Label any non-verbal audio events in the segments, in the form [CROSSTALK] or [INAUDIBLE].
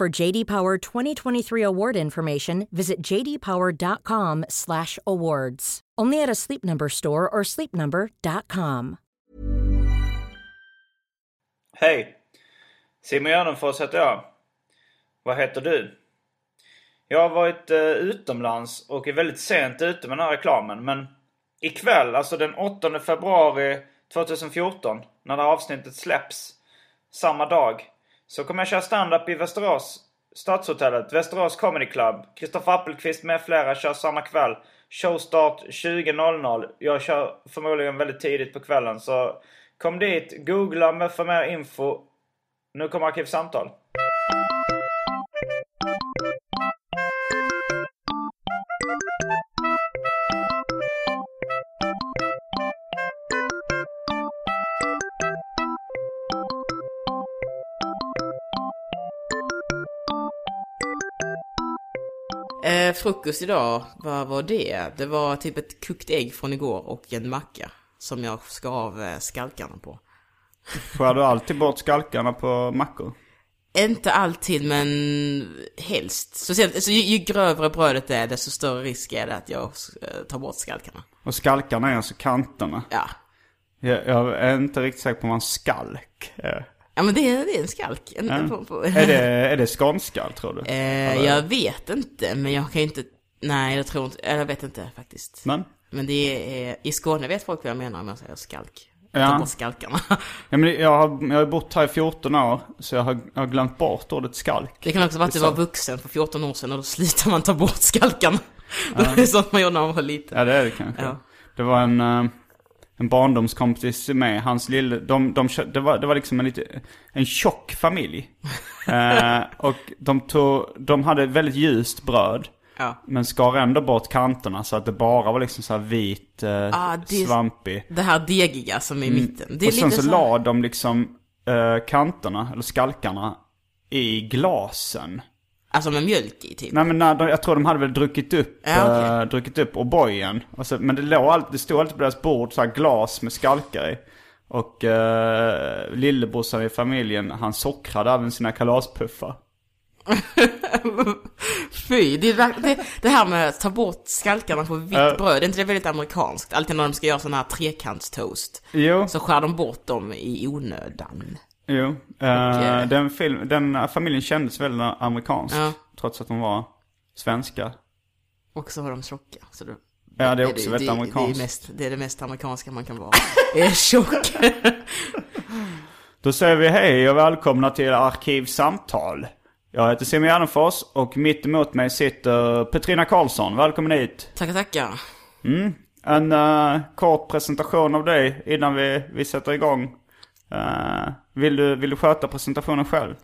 For JD Power 2023 award information, visit jdpower.com/awards. Only at a Sleep Number store or sleepnumber.com. Hej! Simon Gärdenfors heter jag. Vad heter du? Jag har varit eh, utomlands och är väldigt sent ute med den här reklamen. Men ikväll, alltså den 8 februari 2014, när det här avsnittet släpps, samma dag, så kommer jag köra stand-up i Västerås, Stadshotellet, Västerås Comedy Club. Kristoffer Appelqvist med flera kör samma kväll. Showstart 20.00. Jag kör förmodligen väldigt tidigt på kvällen, så kom dit, googla mig för mer info. Nu kommer Arkivsamtal. Frukost idag, vad var det? Det var typ ett kokt ägg från igår och en macka. Som jag skar av eh, skalkarna på. Skär du alltid bort skalkarna på mackor? Inte alltid, men helst. Speciellt, alltså, ju, ju grövre brödet är, desto större risk är det att jag eh, tar bort skalkarna. Och skalkarna är alltså kanterna. Ja. Jag, jag är inte riktigt säker på vad en skalk är. Ja men det är, det är en skalk. En, Ja. på, på. Är det, är det skånskall tror du? Eh, jag vet inte, men jag kan ju inte... Nej, jag tror inte... Jag vet inte faktiskt. Men? Men det är... I Skåne vet folk vad jag menar om jag säger skalk. Ja. Ta bort skalkarna. [LAUGHS] Ja, men jag, har, jag har bott här i 14 år, så jag har, jag har glömt bort ordet skalk. Det kan också vara att du var vuxen för 14 år sedan och då slutar man ta bort skalkarna. [LAUGHS] Det är sånt man gjorde när man var liten. Ja, det är det kanske. Ja. Det var en, eh, en barndomskompis med, hans lille, de, de, det, var, det var liksom en lite, en tjock familj. [LAUGHS] eh, och de tog, de hade väldigt ljust bröd. Ja. Men skar ändå bort kanterna så att det bara var liksom så vit, eh, Ah, det- svampig. Det här degiga som är i mitten. Det är och sen så så la de liksom eh, kanterna, eller skalkarna, i glasen. Alltså med mjölk i typ. Nej men nej, de, jag tror de hade väl druckit upp, Ja, okej. eh, druckit upp O'boyen. Och så, men det, låg alltid, det stod alltid på deras bord så glas med skalkar i. Och uh, lillebrorsan i familjen, han sockrade även sina kalaspuffar. [LAUGHS] Fy, det, det, det här med att ta bort skalkarna på vitt Ja. bröd, är inte det väldigt amerikanskt? Alltid när de ska göra sån här trekantstoast. Jo, Så skär de bort dem i onödan. Jo. Eh, eh, den, film, den familjen kändes väldigt amerikansk. Ja. Trots att de var svenska. Och så var de tjocka. Så då, Ja, det är också det, väldigt det, amerikanskt. Det är, mest, det är det mest amerikanska man kan vara. är tjock. [LAUGHS] Då säger vi hej och välkomna till Arkivsamtal. Jag heter Simon Gärdenfors och mitt emot mig sitter Petrina Karlsson. Välkommen hit. tackar, tackar. En eh, kort presentation av dig innan vi, vi sätter igång. Eh, vill, du, vill du sköta presentationen själv?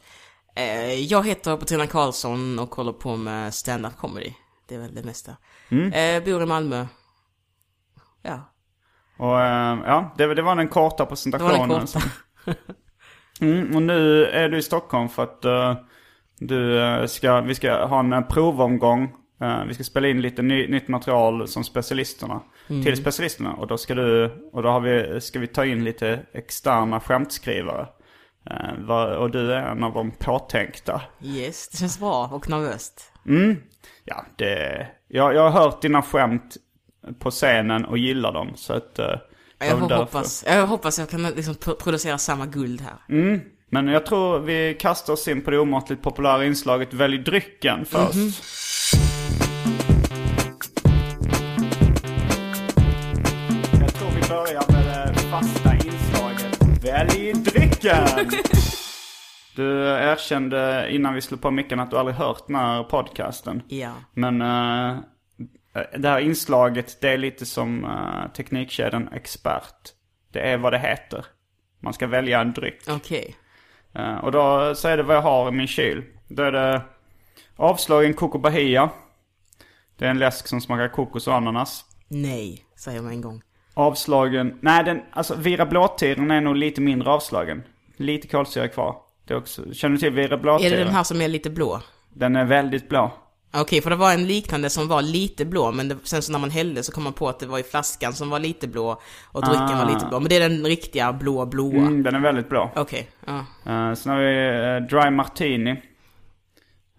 Eh, jag heter Petrina Karlsson och håller på med stand-up comedy. Det är väl det mesta. Mm. Eh, bor i Malmö. Ja, Och ja, det, det var den korta det presentationen. var den korta. [LAUGHS] Mm, och nu är du i Stockholm för att du ska, vi ska ha en provomgång. Eh, vi ska spela in lite ny, nytt material som specialisterna. Till specialisterna. Och då ska du, och då har vi, ska vi ta in lite externa skämtskrivare. Eh, vad- och du är en av de påtänkta. Yes, det känns bra och nervöst. Ja, det, jag, jag har hört dina skämt på scenen och gillar dem. Så att, det Jag var får hoppas, jag hoppas jag kan liksom pro- producera samma guld här. Men jag tror vi kastar oss in på det omåttligt populära inslaget Välj drycken först. Jag fasta inslaget Välj drycken! [LAUGHS] Du erkände innan vi slog på micken att du aldrig hört den här podcasten. Ja. Men eh, det här inslaget, det är lite som uh, teknikkedjan Expert. Det är vad det heter. Man ska välja en dryck. Okej. Eh, och då så är det vad jag har i min kyl. Då är det avslagen Coco Bahia. Det är en läsk som smakar kokos och ananas. Nej, säger man en gång. Avslagen, nej den, alltså Vira Blåtiren är nog lite mindre avslagen. Lite kolsyra kvar. Det är också, känner du till Vira Är Blåtiren? det den här som är lite blå? Den är väldigt blå. Okej, för det var en liknande som var lite blå, men det, sen så när man hällde så kom man på att det var i flaskan som var lite blå och drycken var lite blå. Men det är den riktiga blå, blåa. Mm, den är väldigt blå. Okej, ja. Uh, sen har vi eh, Dry Martini.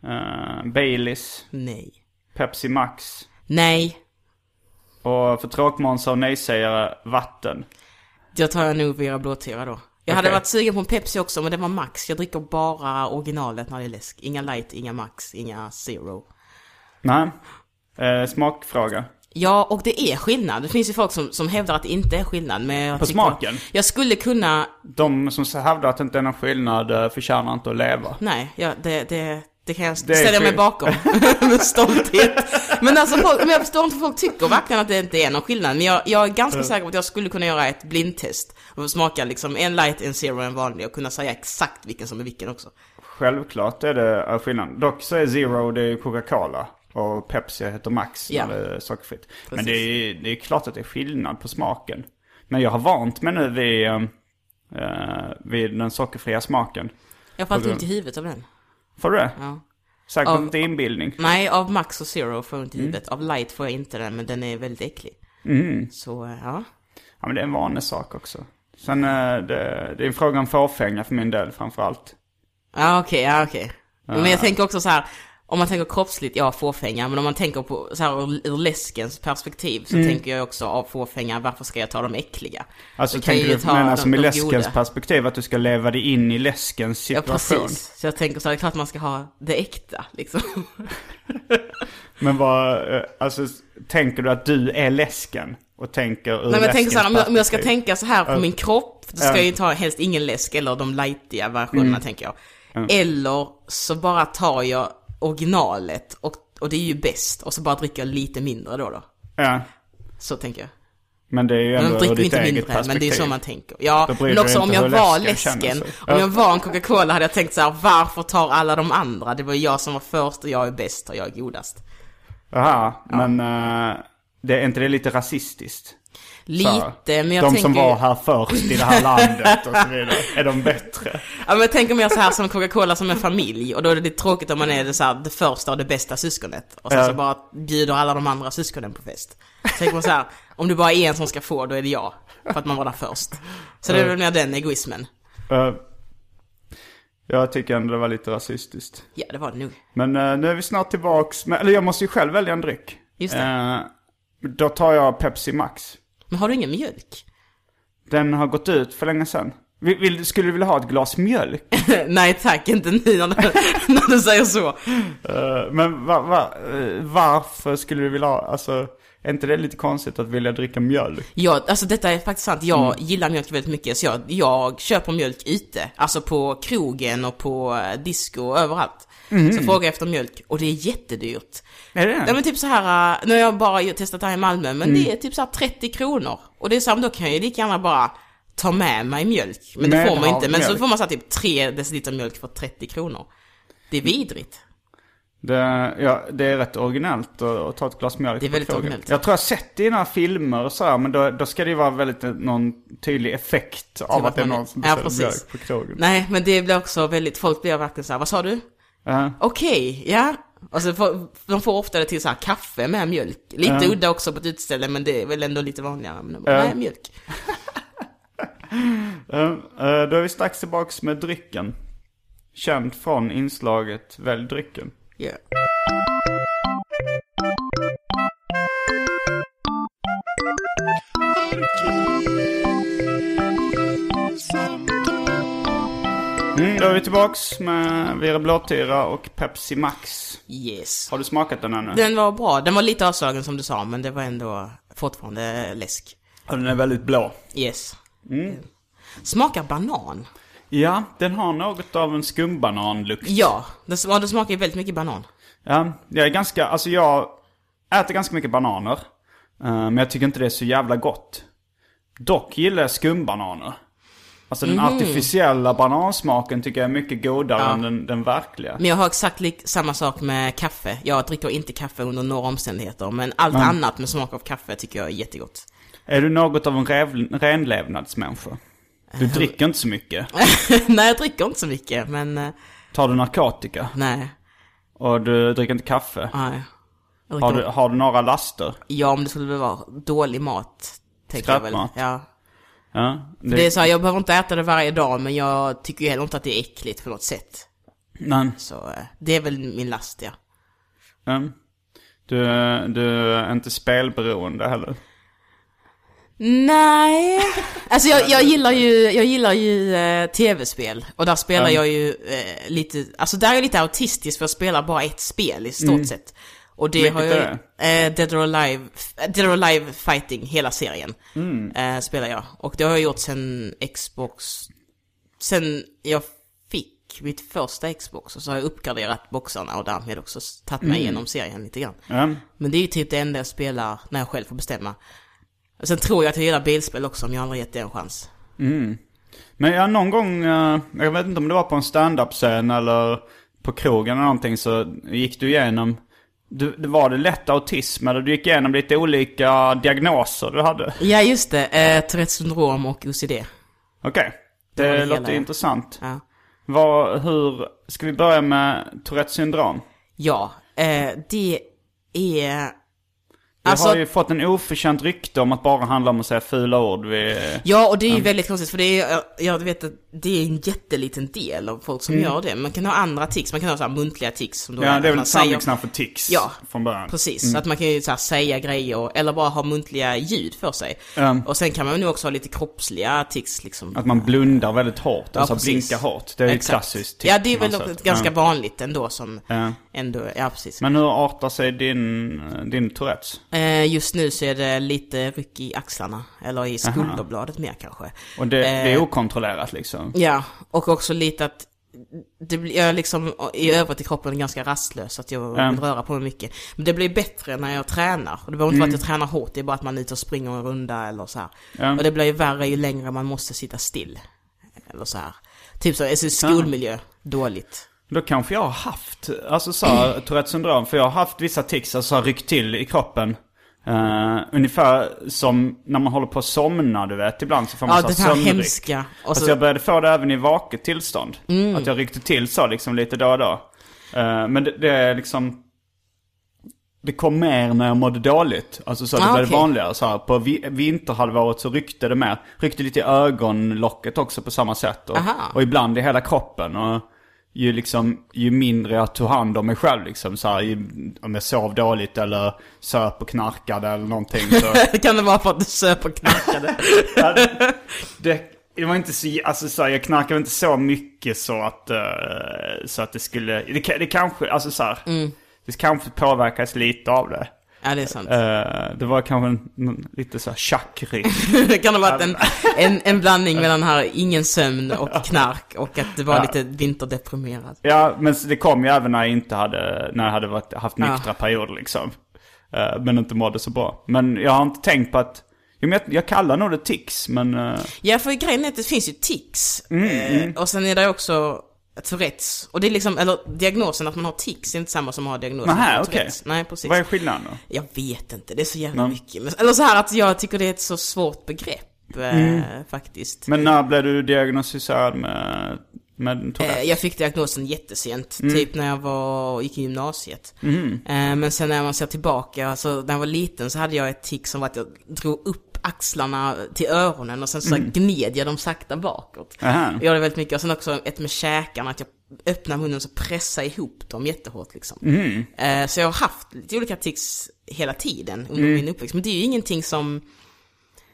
Uh, Baileys. Nej. Pepsi Max. Nej. Och för tråkmånsar och nejsägare, vatten. Då tar jag nog Vera Blåtira då. Jag hade Okej. varit sugen på en Pepsi också, men det var Max. Jag dricker bara originalet när det är läsk. Inga light, inga Max, inga Zero. Nej. Uh, smakfråga. Ja, och det är skillnad. Det finns ju folk som, som hävdar att det inte är skillnad, men jag På smaken? Jag skulle kunna... De som hävdar att det inte är någon skillnad eh, förtjänar inte att leva. Nej, ja, det, det, det kan jag Det ställa mig bakom [LAUGHS] med stolthet. Men alltså, folk, men jag förstår inte, folk tycker verkligen att det inte är någon skillnad. Men jag, jag är ganska säker på att jag skulle kunna göra ett blindtest och smaka liksom en light, en zero, en vanlig och kunna säga exakt vilken som är vilken också. Självklart är det skillnad. Dock så är Zero det är Coca-Cola. Och Pepsi heter Max Ja. när det är sockerfritt. Men Precis. det är, det är klart att det är skillnad på smaken. Men jag har vant mig nu vid, eh, vid den sockerfria smaken. Jag alltid På ont i huvudet av den. Får du det? Ja. Säkert Av- inte inbildning. Nej, av Max och Zero får jag ont i Mm. huvudet. Av light får jag inte den, men den är väldigt äcklig. Så, eh, ja. Ja men det är en vanlig sak också. Sen eh, det, det är en fråga om fåfänga för min del framförallt. Ja, okej, ja, okej. Men jag tänker också så här, om man tänker kroppsligt, ja, fåfänga, men om man tänker på så här ur, ur läskens perspektiv så tänker jag också av fåfänga, varför ska jag ta de äckliga? Alltså jag tänker du de- som i de läskens goda. perspektiv att du ska leva dig in i läskens Ja, situation? precis. Så jag tänker så här, det är klart man ska ha det äkta, liksom. [LAUGHS] Men vad, eh, alltså tänker du att du är läsken? Och tänker ur Nej men jag tänker så här, om jag, om jag ska tänka så här på Ja. min kropp, då ska Ja. jag ju ta helst ingen läsk eller de lightiga versionerna Mm. tänker jag. Eller så bara tar jag originalet och, och det är ju bäst och så bara dricker jag lite mindre då då. Ja, Så tänker jag. men det är ju ändå ur ditt inte eget mindre, perspektiv. men det är så man tänker. Ja, men också om jag var läsken om Ja. jag var en Coca-Cola hade jag tänkt så här, varför tar alla de andra? Det var jag som var först och jag är bäst och jag är godast. Jaha, men eh, det är inte det lite rasistiskt? Lite, men jag de tänker... som var här först i det här landet och så vidare, är de bättre? [LAUGHS] Ja men jag tänker mer så här som Coca-Cola som en familj och då är det lite tråkigt om man är det, så här, det första och det bästa syskonet. Och sen Ja. så bara bjuder alla de andra syskonen på fest. Så tänker man så här, om det bara är en som ska få, då är det jag. För att man var där först. Så det är väl mer den egoismen. Jag tycker ändå det var lite rasistiskt. Ja, det var det nog. Men eh, nu är vi snart tillbaks, med, eller jag måste ju själv välja en dryck. Just det. Eh, då tar jag Pepsi Max. Men har du ingen mjölk? Den har gått ut för länge sedan. Vill, vill, skulle du vilja ha ett glas mjölk? [LAUGHS] Nej tack, inte nu när du, [LAUGHS] när du säger så. Eh, men va, va, eh, varför skulle du vilja ha, alltså, är inte det lite konstigt att vilja dricka mjölk? Ja, alltså detta är faktiskt sant. Jag Mm. gillar mjölk väldigt mycket. Så jag, jag köper mjölk ute. Alltså på krogen och på eh, disco och överallt. Mm. Så frågar jag efter mjölk och det är jättedyrt. Är det Nej men typ så här, äh, nu har jag bara testat det här i Malmö, men Mm. det är typ så här 30 kronor. Och det är så här, då kan jag ju lika gärna bara ta med mig mjölk. Men det Med får man inte. Men så havmjölk. får man så här, typ 3 deciliter mjölk för 30 kronor. Det är vidrigt. Det, ja, det är rätt originellt att, att ta ett glas mjölk Det är väldigt originellt. Jag tror jag sett det i några filmer och så här, men då, då ska det ju vara väldigt eh, någon tydlig effekt av Typ att det är någon som ja, beställer precis. mjölk på krogen. Nej, men det blir också väldigt, folk blir verkligen så här, vad sa du? Ja. Okej, ja. Och så får, de får ofta det till så här kaffe med mjölk. Lite Ja. udda också på ett utställe, men det är väl ändå lite vanligare. Men bara, nej, mjölk. [LAUGHS] Eh, då är vi strax tillbaks med drycken. Känd från inslaget Välj drycken. Ja. Mm, då är vi tillbaks med Vira Blåtira och Pepsi Max. Yes. Har du smakat den ännu? Den var bra. Den var lite avslagen som du sa, men det var ändå fortfarande läsk. Ja, den är väldigt blå. Yes. Smakar banan. Ja, den har något av en skumbananlukt. Ja, den, den smakar ju väldigt mycket banan. Ja, jag är ganska, alltså jag äter ganska mycket bananer. eh, men jag tycker inte det är så jävla gott. Dock gillar jag skumbananer. Alltså den artificiella banansmaken tycker jag är mycket godare Ja. än den, den verkliga. Men jag har exakt samma sak med kaffe. Jag dricker inte kaffe under några omständigheter, men allt annat med smak av kaffe tycker jag är jättegott. Är du något av en renlevnadsmänniska? Du dricker inte så mycket. [LAUGHS] nej, jag dricker inte så mycket, men eh, Tar du narkotika? nej. Och du dricker inte kaffe? nej. Har du, har du några laster? Ja, om det skulle vara dålig mat. Tänker jag väl. Skräpmat? Ja. Ja, Det... det är så här, jag behöver inte äta det varje dag, men jag tycker ju heller inte att det är äckligt på något sätt. Nej. Så eh, det är väl min last, ja. Ja. Du, du är inte spelberoende heller? Nej. Alltså jag, jag gillar ju, jag gillar ju eh, tv-spel. Och där spelar Mm. jag ju eh, lite, alltså där är jag lite autistisk för jag spelar bara ett spel i stort sett. Och det Vilket har jag är eh, Dead or Alive, Dead or Alive Fighting, hela serien. Mm. Eh, spelar jag. Och det har jag gjort sen Xbox, sen jag fick mitt första Xbox. Och så har jag uppgraderat boxarna och därmed också tagit mig igenom serien lite grann. Ja. Men det är ju typ det enda jag spelar när jag själv får bestämma. Och sen tror jag att jag gillar bilspel också om jag aldrig gett det en chans. Men ja, någon gång, eh, jag vet inte om det var på en stand-up-scen eller på krogen eller någonting så gick du igenom, du, det var det lätt autism eller du gick igenom lite olika diagnoser du hade? Ja, just det. Eh, Tourettes syndrom och OCD. Okej, Det var det det låter hela, intressant. Ja. Vad, hur, ska vi börja med Tourettes syndrom? Ja, eh, det är... Det Alltså, har ju fått en oförtjänt rykte om att bara handla om att säga fula ord. Vi, ja och det är ju väldigt konstigt för det är, jag vet att det är en jätteliten del av folk som gör det. Man kan ha andra tics, man kan ha så muntliga tics som då Mm. ja, det är väl ett samlingsnamn för tics Ja, från början. Precis, så att man kan ju så säga grejer eller bara ha muntliga ljud för sig. Ja. Och sen kan man ju också ha lite kroppsliga tics liksom. Att man blundar väldigt hårt, Ja, alltså precis. blinkar hårt. Det är ju klassiskt. Ja, det är något väl sätt. ganska Ja. vanligt ändå som ändå, ja precis. Men hur artar sig din, din Tourettes? Eh, just nu så är det lite ryck i axlarna, eller i skulderbladet mer kanske. Och det, det är Eh, okontrollerat liksom? Ja, och också lite att det blir, jag är liksom i övrigt i kroppen ganska rastlös, att jag Ja. vill röra på mig mycket. Men det blir bättre när jag tränar. Och det behöver inte vara att jag tränar hårt, det är bara att man är ute och springer en runda eller så. Ja. Och det blir ju värre ju längre man måste sitta still. Eller så här. Typ så, alltså skolmiljö, dåligt. Då kanske jag har haft, alltså så här, [CLEARS THROAT] Tourettes syndrom. För jag har haft vissa tics, alltså ryckt till i kroppen. Eh, ungefär som när man håller på att somna, du vet. Ibland så får man Ja, så här sömnryck. hemska. Och så, Mm. jag började få det även i vaket tillstånd. Att jag ryckte till så liksom lite då och då. Eh, men det, det är liksom... Det kom mer när jag mådde dåligt. Alltså så att det Ah, blev okej. vanligare. Så här, på vi, vinterhalvåret så ryckte det mer. Ryckte lite i ögonlocket också på samma sätt. Och, och ibland i hela kroppen. Och ju, liksom, ju mindre jag tog hand om mig själv liksom. Så här, ju, om jag sov dåligt eller söp och knarkade eller någonting. Så, [LAUGHS] kan det vara för att du söp och knarkade? Ja, det, det var inte så, alltså så här, jag knarkade inte så mycket så att, eh, så att det skulle, det, det kanske, alltså så här, det kanske påverkas lite av det. Ja, det är sant. Eh, det var kanske en, en, lite så här [LAUGHS] det kan ha varit en, en, en blandning mellan här ingen sömn [LAUGHS] och knark och att det var Ja. lite vinterdeprimerad. ja, men det kom ju även när jag inte hade, när jag hade varit, haft Ja. nyktra perioder liksom. Eh, men inte mådde så bra. Men jag har inte tänkt på att, jag, jag kallar nog det tics, men... eh, Ja, för grejen är att det finns ju tics. Mm, eh, och sen är det också Tourettes. Och det är liksom, eller diagnosen att man har tics är inte samma som att ha diagnosen att man har. Tourettes. Nej, precis. Vad är skillnaden då? Jag vet inte, det är så jävla Nej. mycket. Men, eller så här att jag tycker det är ett så svårt begrepp, eh, faktiskt. Men när blev du diagnostiserad med, med Tourettes? Eh, Jag fick diagnosen jättesent, Mm. typ när jag var, gick i gymnasiet. Mhm. Eh, Men sen när man ser tillbaka, alltså när jag var liten så hade jag ett tick som var att jag drog upp axlarna till öronen och sen så gned jag dem sakta bakåt. Mm. Aha. Jag gjorde väldigt mycket, och sen också ett med käkarna, att jag öppnade munnen så pressade ihop dem jättehårt liksom. Eh, Så jag har haft lite olika tics hela tiden under Mm. min uppväxt, men det är ju ingenting som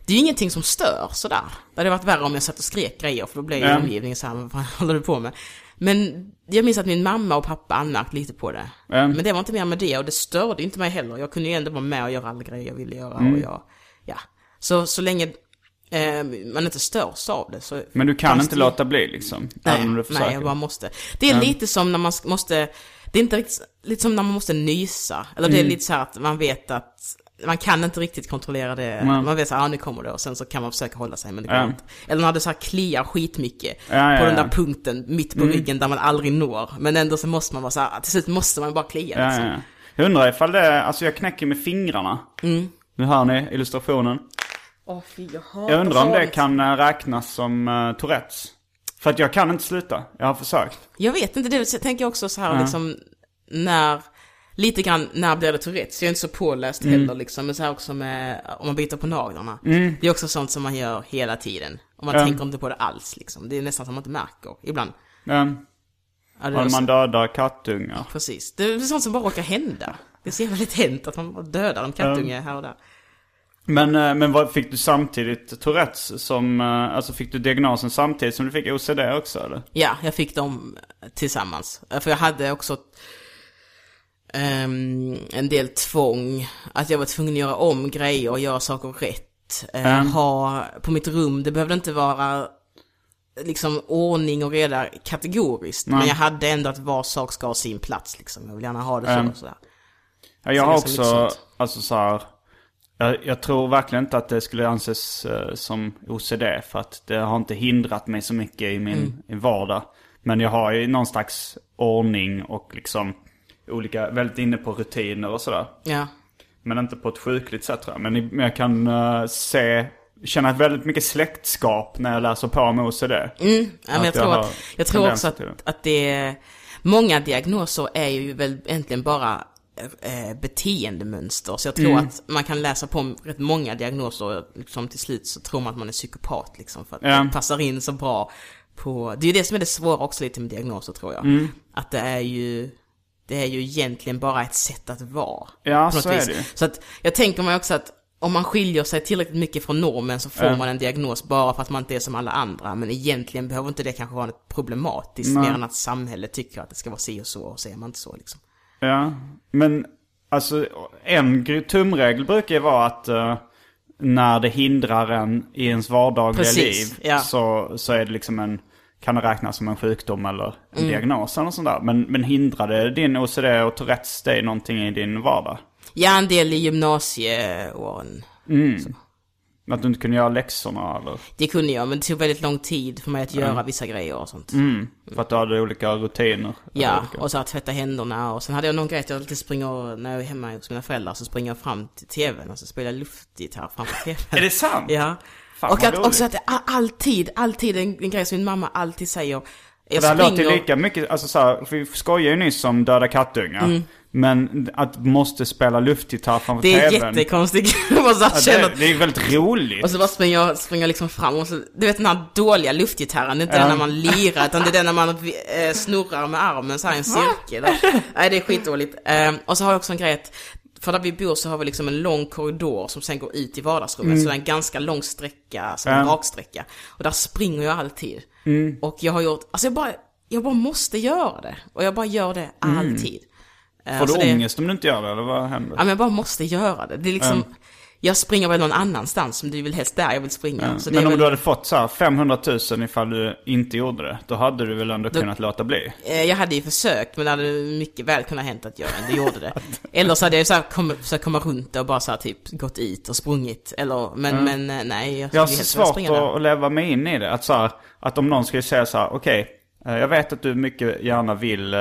det är ju ingenting som stör sådär. Det hade varit värre om jag satt och skrek grejer för då blev Ja. omgivningen såhär, vad fan håller du på med? Men jag minns att min mamma och pappa anmärkte lite på det. Ja. Men det var inte mer med det och det störde inte mig heller. Jag kunde ju ändå vara med och göra alla grejer jag ville göra Mm. och jag, ja. Så, så länge eh, man inte störs av det så... Men du kan fanns inte låta bli liksom? även om du Nej, försöker. nej, jag bara måste. Det är lite som när man måste, det är inte riktigt, lite som när man måste nysa. Eller Mm. det är lite så här att man vet att man kan inte riktigt kontrollera det. Man vet så här, ah, nu kommer det och sen så kan man försöka hålla sig men det går Ja. inte. Eller när det så här kliar skitmycket Ja, ja, på den ja. där punkten mitt på ryggen där man aldrig når. Men ändå så måste man vara så här, till slut måste man bara klia Ja, liksom. ja, ja. Jag undrar ifall det alltså jag knäcker med fingrarna. Mm. Nu hör ni illustrationen. Åh fy, jag hatar Jag undrar om det kan eh, räknas som uh, Tourettes. För att jag kan inte sluta. Jag har försökt. Jag vet inte, det jag tänker också så här liksom, när, lite grann, när blir det Tourettes? Jag är inte så påläst Mm. heller liksom, men så här också med, om man biter på naglarna. Det är också sånt som man gör hela tiden. Och man tänker inte på det alls liksom. Det är nästan som man inte märker, ibland. Um, Ja, om man dödar kattungar. Precis. Det är sånt som bara råkar hända. Det är så jävla lätt hänt att man dödar en kattunge här och där. Men, eh, men vad, fick du samtidigt Tourettes som, eh, alltså fick du diagnosen samtidigt som du fick OCD också eller? Ja, jag fick dem tillsammans. För jag hade också ehm, en del tvång. Att jag var tvungen att göra om grejer och göra saker rätt. Eh, Mm. Ha på mitt rum, det behövde inte vara liksom ordning och reda kategoriskt. Men jag hade ändå att var sak ska ha sin plats liksom. Jag vill gärna ha det så. Mm. och sådär. Ja, jag Så har mycket också, alltså så här, jag, jag tror verkligen inte att det skulle anses eh, som OCD för att det har inte hindrat mig så mycket i min Mm. i vardag. Men jag har ju någon slags ordning och liksom olika, väldigt inne på rutiner och sådär. Ja. Men inte på ett sjukligt sätt tror jag. Men, jag kan eh, se, känna väldigt mycket släktskap när jag läser på med OCD. Mm, ja, men jag, tror att, jag tror också att, att det är, många diagnoser är ju väl egentligen bara eh, beteendemönster. Så jag tror Mm. att man kan läsa på rätt många diagnoser och liksom till slut så tror man att man är psykopat liksom. För att Ja. det passar in så bra på, det är ju det som är det svåra också lite med diagnoser tror jag. Mm. Att det är ju, det är ju egentligen bara ett sätt att vara. Ja, så är vis. det ju. Så att jag tänker mig också att om man skiljer sig tillräckligt mycket från normen så får Ja. man en diagnos bara för att man inte är som alla andra. Men egentligen behöver inte det kanske vara något problematiskt Nej. mer än att samhället tycker att det ska vara si och så och så är man inte så liksom. Ja, men alltså en tumregel brukar ju vara att eh, när det hindrar en i ens vardagliga Precis, liv ja. så, så är det liksom en, kan det räknas som en sjukdom eller en Mm. diagnos eller sånt där. Men, men hindrar det din OCD och Tourettes dig någonting i din vardag? Ja, en del i gymnasieåren. Att du inte kunde göra läxorna eller? Det kunde jag, men det tog väldigt lång tid för mig att göra vissa grejer och sånt. För att du hade olika rutiner? Ja, olika- och så att tvätta händerna och sen hade jag någon grej att jag alltid springer, när jag är hemma hos mina föräldrar så springer jag fram till tvn och så spelar jag luftgitarr framför [LAUGHS] tvn. Är det sant? Ja. Fan, och att, också att det alltid, alltid en, en grej som min mamma alltid säger. Jag det här låter springer, ju lika mycket, alltså så här, vi skojar ju nyss om döda kattungar. Men att måste spela luftgitarr framför det är tvn. jättekonstigt. Jag bara så här Ja, det, att- det är väldigt roligt. och så bara springer jag, springer jag liksom fram och så, du vet den här dåliga luftgitarren, det är inte Ja. den när man lirar utan det är den när man eh, snurrar med armen så här i en cirkel. Nej det är skitdåligt. Eh, och så har jag också en grej att, för där vi bor så har vi liksom en lång korridor som sen går ut i vardagsrummet. Så det är en ganska lång sträcka, alltså en Ja. raksträcka. Och där springer jag alltid. Och jag har gjort, alltså jag bara, jag bara måste göra det. Och jag bara gör det alltid. Eh, Får du det- ångest om du inte gör det eller vad händer? Ja men jag bara måste göra det. Det är liksom, jag springer väl någon annanstans, men det är väl helst där jag vill springa. Det Men om väl, du hade fått så här 500 000 ifall du inte gjorde det, då hade du väl ändå kunnat låta bli? eh, jag hade ju försökt, men det hade mycket väl kunnat hänt att jag ändå gjorde det. Eller så hade jag ju så här kom, försökt komma runt det och bara så här typ gått ut och sprungit. Eller, men, men eh, nej, jag Jag har så svårt att, att leva mig in i det. Att, så här, att om någon skulle säga så här, okej, eh, jag vet att du mycket gärna vill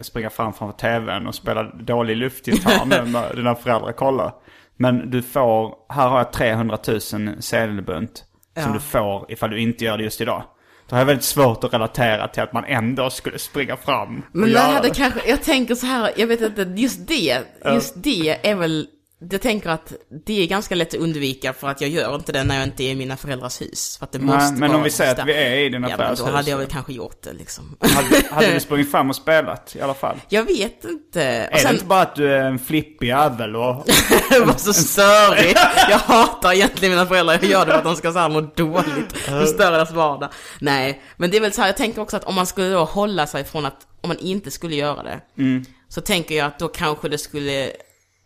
springa fram framför tvn och spela dålig luftgitarr nu när [LAUGHS] dina föräldrar kollar. Men du får, här har jag 300 000 sedelbunt som Ja. du får ifall du inte gör det just idag. Då har jag väldigt svårt att relatera till att man ändå skulle springa fram Men det hade kanske, jag tänker så här, jag vet inte, just det, just det är väl jag tänker att det är ganska lätt att undvika för att jag gör inte det när jag inte är i mina föräldrars hus. För att det Nej, måste men om vi säger att vi är i dina Ja, föräldrars då hus. hade jag väl kanske gjort det liksom. hade, hade du sprungit fram och spelat i alla fall? Jag vet inte. Och Är sen, det inte bara att du är en flippig jävel och... [LAUGHS] jag var så störig. Jag hatar egentligen mina föräldrar. Jag gör det för att de ska så här må dåligt. Förstöra deras vardag. Nej, men det är väl så här, jag tänker också att om man skulle då hålla sig från att, om man inte skulle göra det. Så tänker jag att då kanske det skulle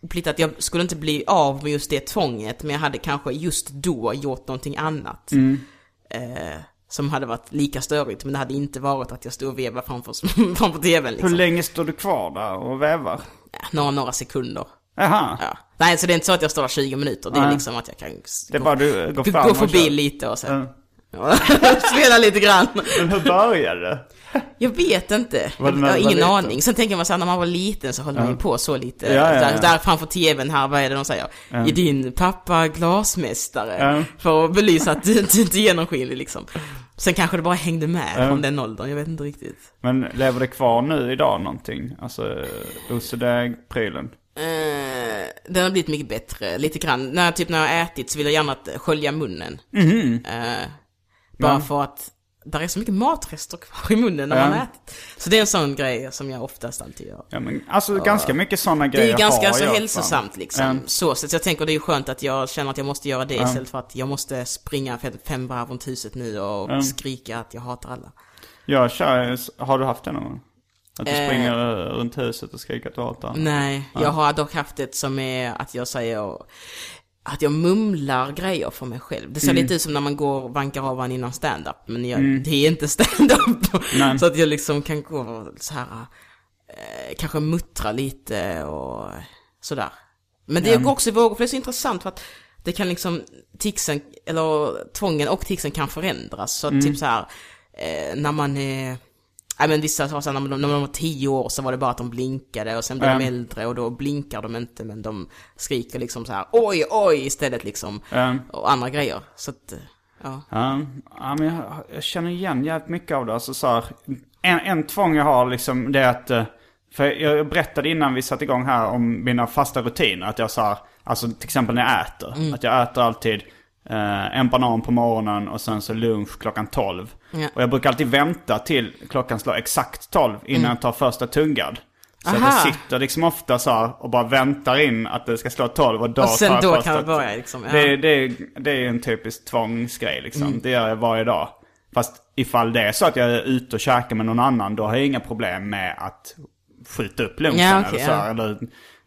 blivit att jag skulle inte bli av med just det tvånget. Men jag hade kanske just då gjort någonting annat. Eh, som hade varit lika störigt. Men det hade inte varit att jag stod och vevade framför, [LAUGHS] framför tvn Hur liksom. länge står du kvar där och vävar? Ja, några, några sekunder. Jaha. Ja. Nej, så det är inte så att jag står där 20 minuter. Det är Nej. liksom att jag kan Det gå, bara du går gå, fram gå förbi lite och sen Ja. [LAUGHS] spela lite grann. Men hur började det? Jag vet inte. Var Jag, har ingen liten? aning. Sen tänker man så här, när man var liten så höll man ju på så lite. Ja, ja, ja. Där, där framför tvn här, vad är det de säger? Är din pappa glasmästare? Ja. För att belysa att du inte är genomskinlig liksom. Sen kanske det bara hängde med Ja. från den åldern, jag vet inte riktigt. Men lever det kvar nu idag någonting? Alltså OCD-prylen? Eh, den har blivit mycket bättre, lite grann. När, typ när jag har ätit så vill jag gärna skölja munnen. Mhm. Eh, bara Ja. för att där är så mycket matrester kvar i munnen när Ja. man ätit. Så det är en sån grej som jag oftast alltid gör. Ja men alltså ganska mycket sådana Det grejer är ganska har så jag, hälsosamt liksom. Ja. Så, så jag tänker det är skönt att jag känner att jag måste göra det istället för att jag måste springa fem, varv runt huset nu och Ja. skrika att jag hatar alla. Jag kör, har du haft det någon gång? Att du Eh. springer eh, runt huset och skriker att du hatar? Nej, jag har dock haft ett som är att jag säger att jag mumlar grejer för mig själv. Det ser Mm. lite ut som när man går och vankar av en innan stand-up, men jag, det är inte stand-up. Så att jag liksom kan gå så här, eh, kanske muttra lite och sådär. Men det går också i vågor, för det är så intressant för att det kan liksom, ticsen, eller tvången och ticsen kan förändras. Så Mm. typ så här, eh, när man är Nej men vissa sa såhär, när de, när de var tio år så var det bara att de blinkade och sen blev de Ja. äldre och då blinkar de inte men de skriker liksom så här oj oj istället liksom. Ja. Och andra grejer. Så att, eh, ja. Ja, ja men jag, jag känner igen jävligt mycket av det. Alltså så här, en, en tvång jag har liksom det är att... eh, För jag berättade innan vi satte igång här om mina fasta rutiner. Att jag sa, alltså till exempel när jag äter. Att jag äter alltid eh, en banan på morgonen och sen så lunch klockan 12. Ja. Och jag brukar alltid vänta till klockan slår exakt 12 innan jag tar första tungad. Så att Mm. Aha. jag sitter liksom ofta så här och bara väntar in att det ska slå 12 och då Och sen då första kan det börja liksom. Ja. det, det, det är en typisk tvångsgrej liksom. Mm. Det gör jag varje dag. Fast ifall det är så att jag är ute och käkar med någon annan, då har jag inga problem med att skjuta upp lunchen. Ja, okej, eller så, ja. eller,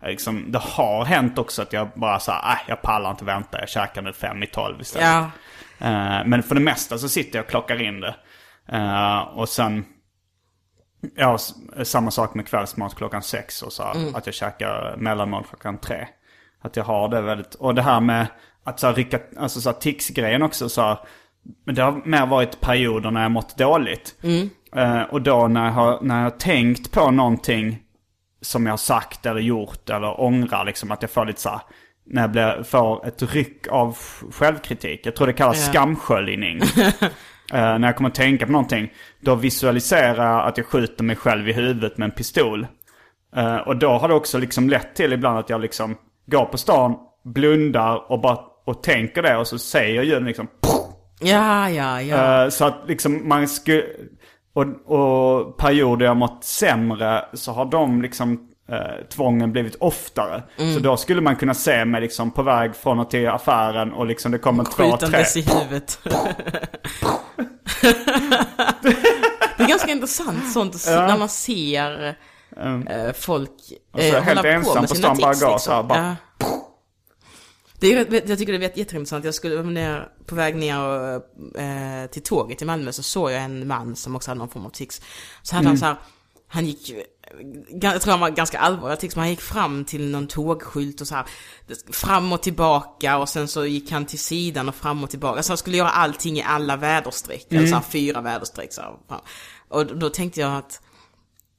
liksom, det har hänt också att jag bara så här, äh, jag pallar inte vänta, jag käkar nu fem i tolv istället. ja. Eh, men för det mesta så sitter jag och klockar in det. Eh, och sen, ja, samma sak med kvällsmat klockan sex och så Mm. att jag käkar mellanmål klockan tre. Att jag har det väldigt, och det här med att så här, rycka, alltså så här, tics-grejen också så här, men det har mer varit perioder när jag mått dåligt. Eh, och då när jag, har, när jag har tänkt på någonting som jag har sagt eller gjort eller ångrar liksom att jag får lite så här, när jag blir, får ett ryck av självkritik. Jag tror det kallas Ja. skamsköljning. [LAUGHS] Eh, när jag kommer att tänka på någonting, då visualiserar jag att jag skjuter mig själv i huvudet med en pistol. Eh, och då har det också liksom lett till ibland att jag liksom går på stan, blundar och bara och tänker det och så säger ljuden liksom Ja, ja, ja. Eh, Så att liksom man skulle... Och, och perioder jag mått sämre så har de liksom eh, tvången blivit oftare. Mm. Så då skulle man kunna se mig liksom på väg från och till affären och liksom det kommer två, tre... Skjutandes i huvudet. det är ganska intressant sånt se, när man ser eh, folk eh, helt hålla ensam på med på sina stan, bara gå liksom. så här, bara- Ja. Det är, jag tycker det är jätteintressant. Jag skulle ner, på väg ner eh, till tåget i Malmö så såg jag en man som också hade någon form av tics. Så hade han så här, han gick, jag tror han var ganska allvarlig men han gick fram till någon tågskylt och så här, fram och tillbaka och sen så gick han till sidan och fram och tillbaka. Så han skulle göra allting i alla väderstreck, eller så här fyra väderstreck så här. Och då tänkte jag att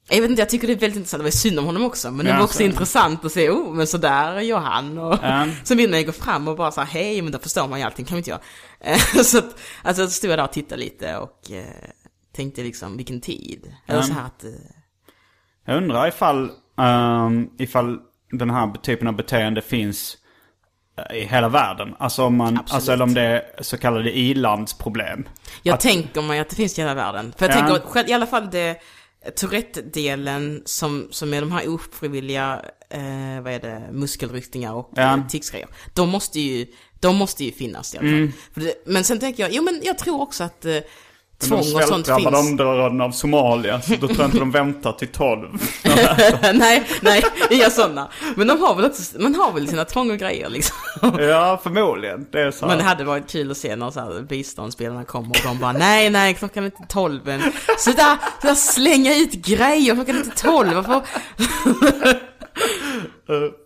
jag vet inte, jag tycker det är väldigt intressant. Det var synd om honom också. Men det Ja, var också så- intressant att se, oh, men så där gör han. Och Ja. så vill man ju gå fram och bara så här, hej, men då förstår man ju allting, kan inte jag? [LAUGHS] Eh, så att, alltså så stod jag där och tittade lite och eh, tänkte liksom, vilken tid. Eller Ja. så här att, eh, Jag undrar ifall, ehm, ifall den här typen av beteende finns eh, i hela världen. Alltså om man, Absolut. alltså om det är så kallade i-landsproblem. Jag Att- tänker mig att det finns i hela världen. För jag Ja. tänker i alla fall det Tourette-delen som, som är de här ofrivilliga, eh, vad är det, muskelryckningar och Ja. ja. ticsgrejer. De måste ju, de måste ju finnas i alla fall. Mm. Det, men sen tänker jag, jo men jag tror också att eh, tvång och sånt finns. områden av Somalia, så då tror jag inte de väntar till 12. [LAUGHS] nej, nej, inga sådana. Men de har väl också, man har väl sina tvång och grejer liksom. Ja, förmodligen. Det är så. Men det hade varit kul att se när så här biståndsspelarna kommer och de bara nej, nej, klockan är inte tolv än. Så där slänga ut grejer, klockan är inte tolv, varför? [LAUGHS]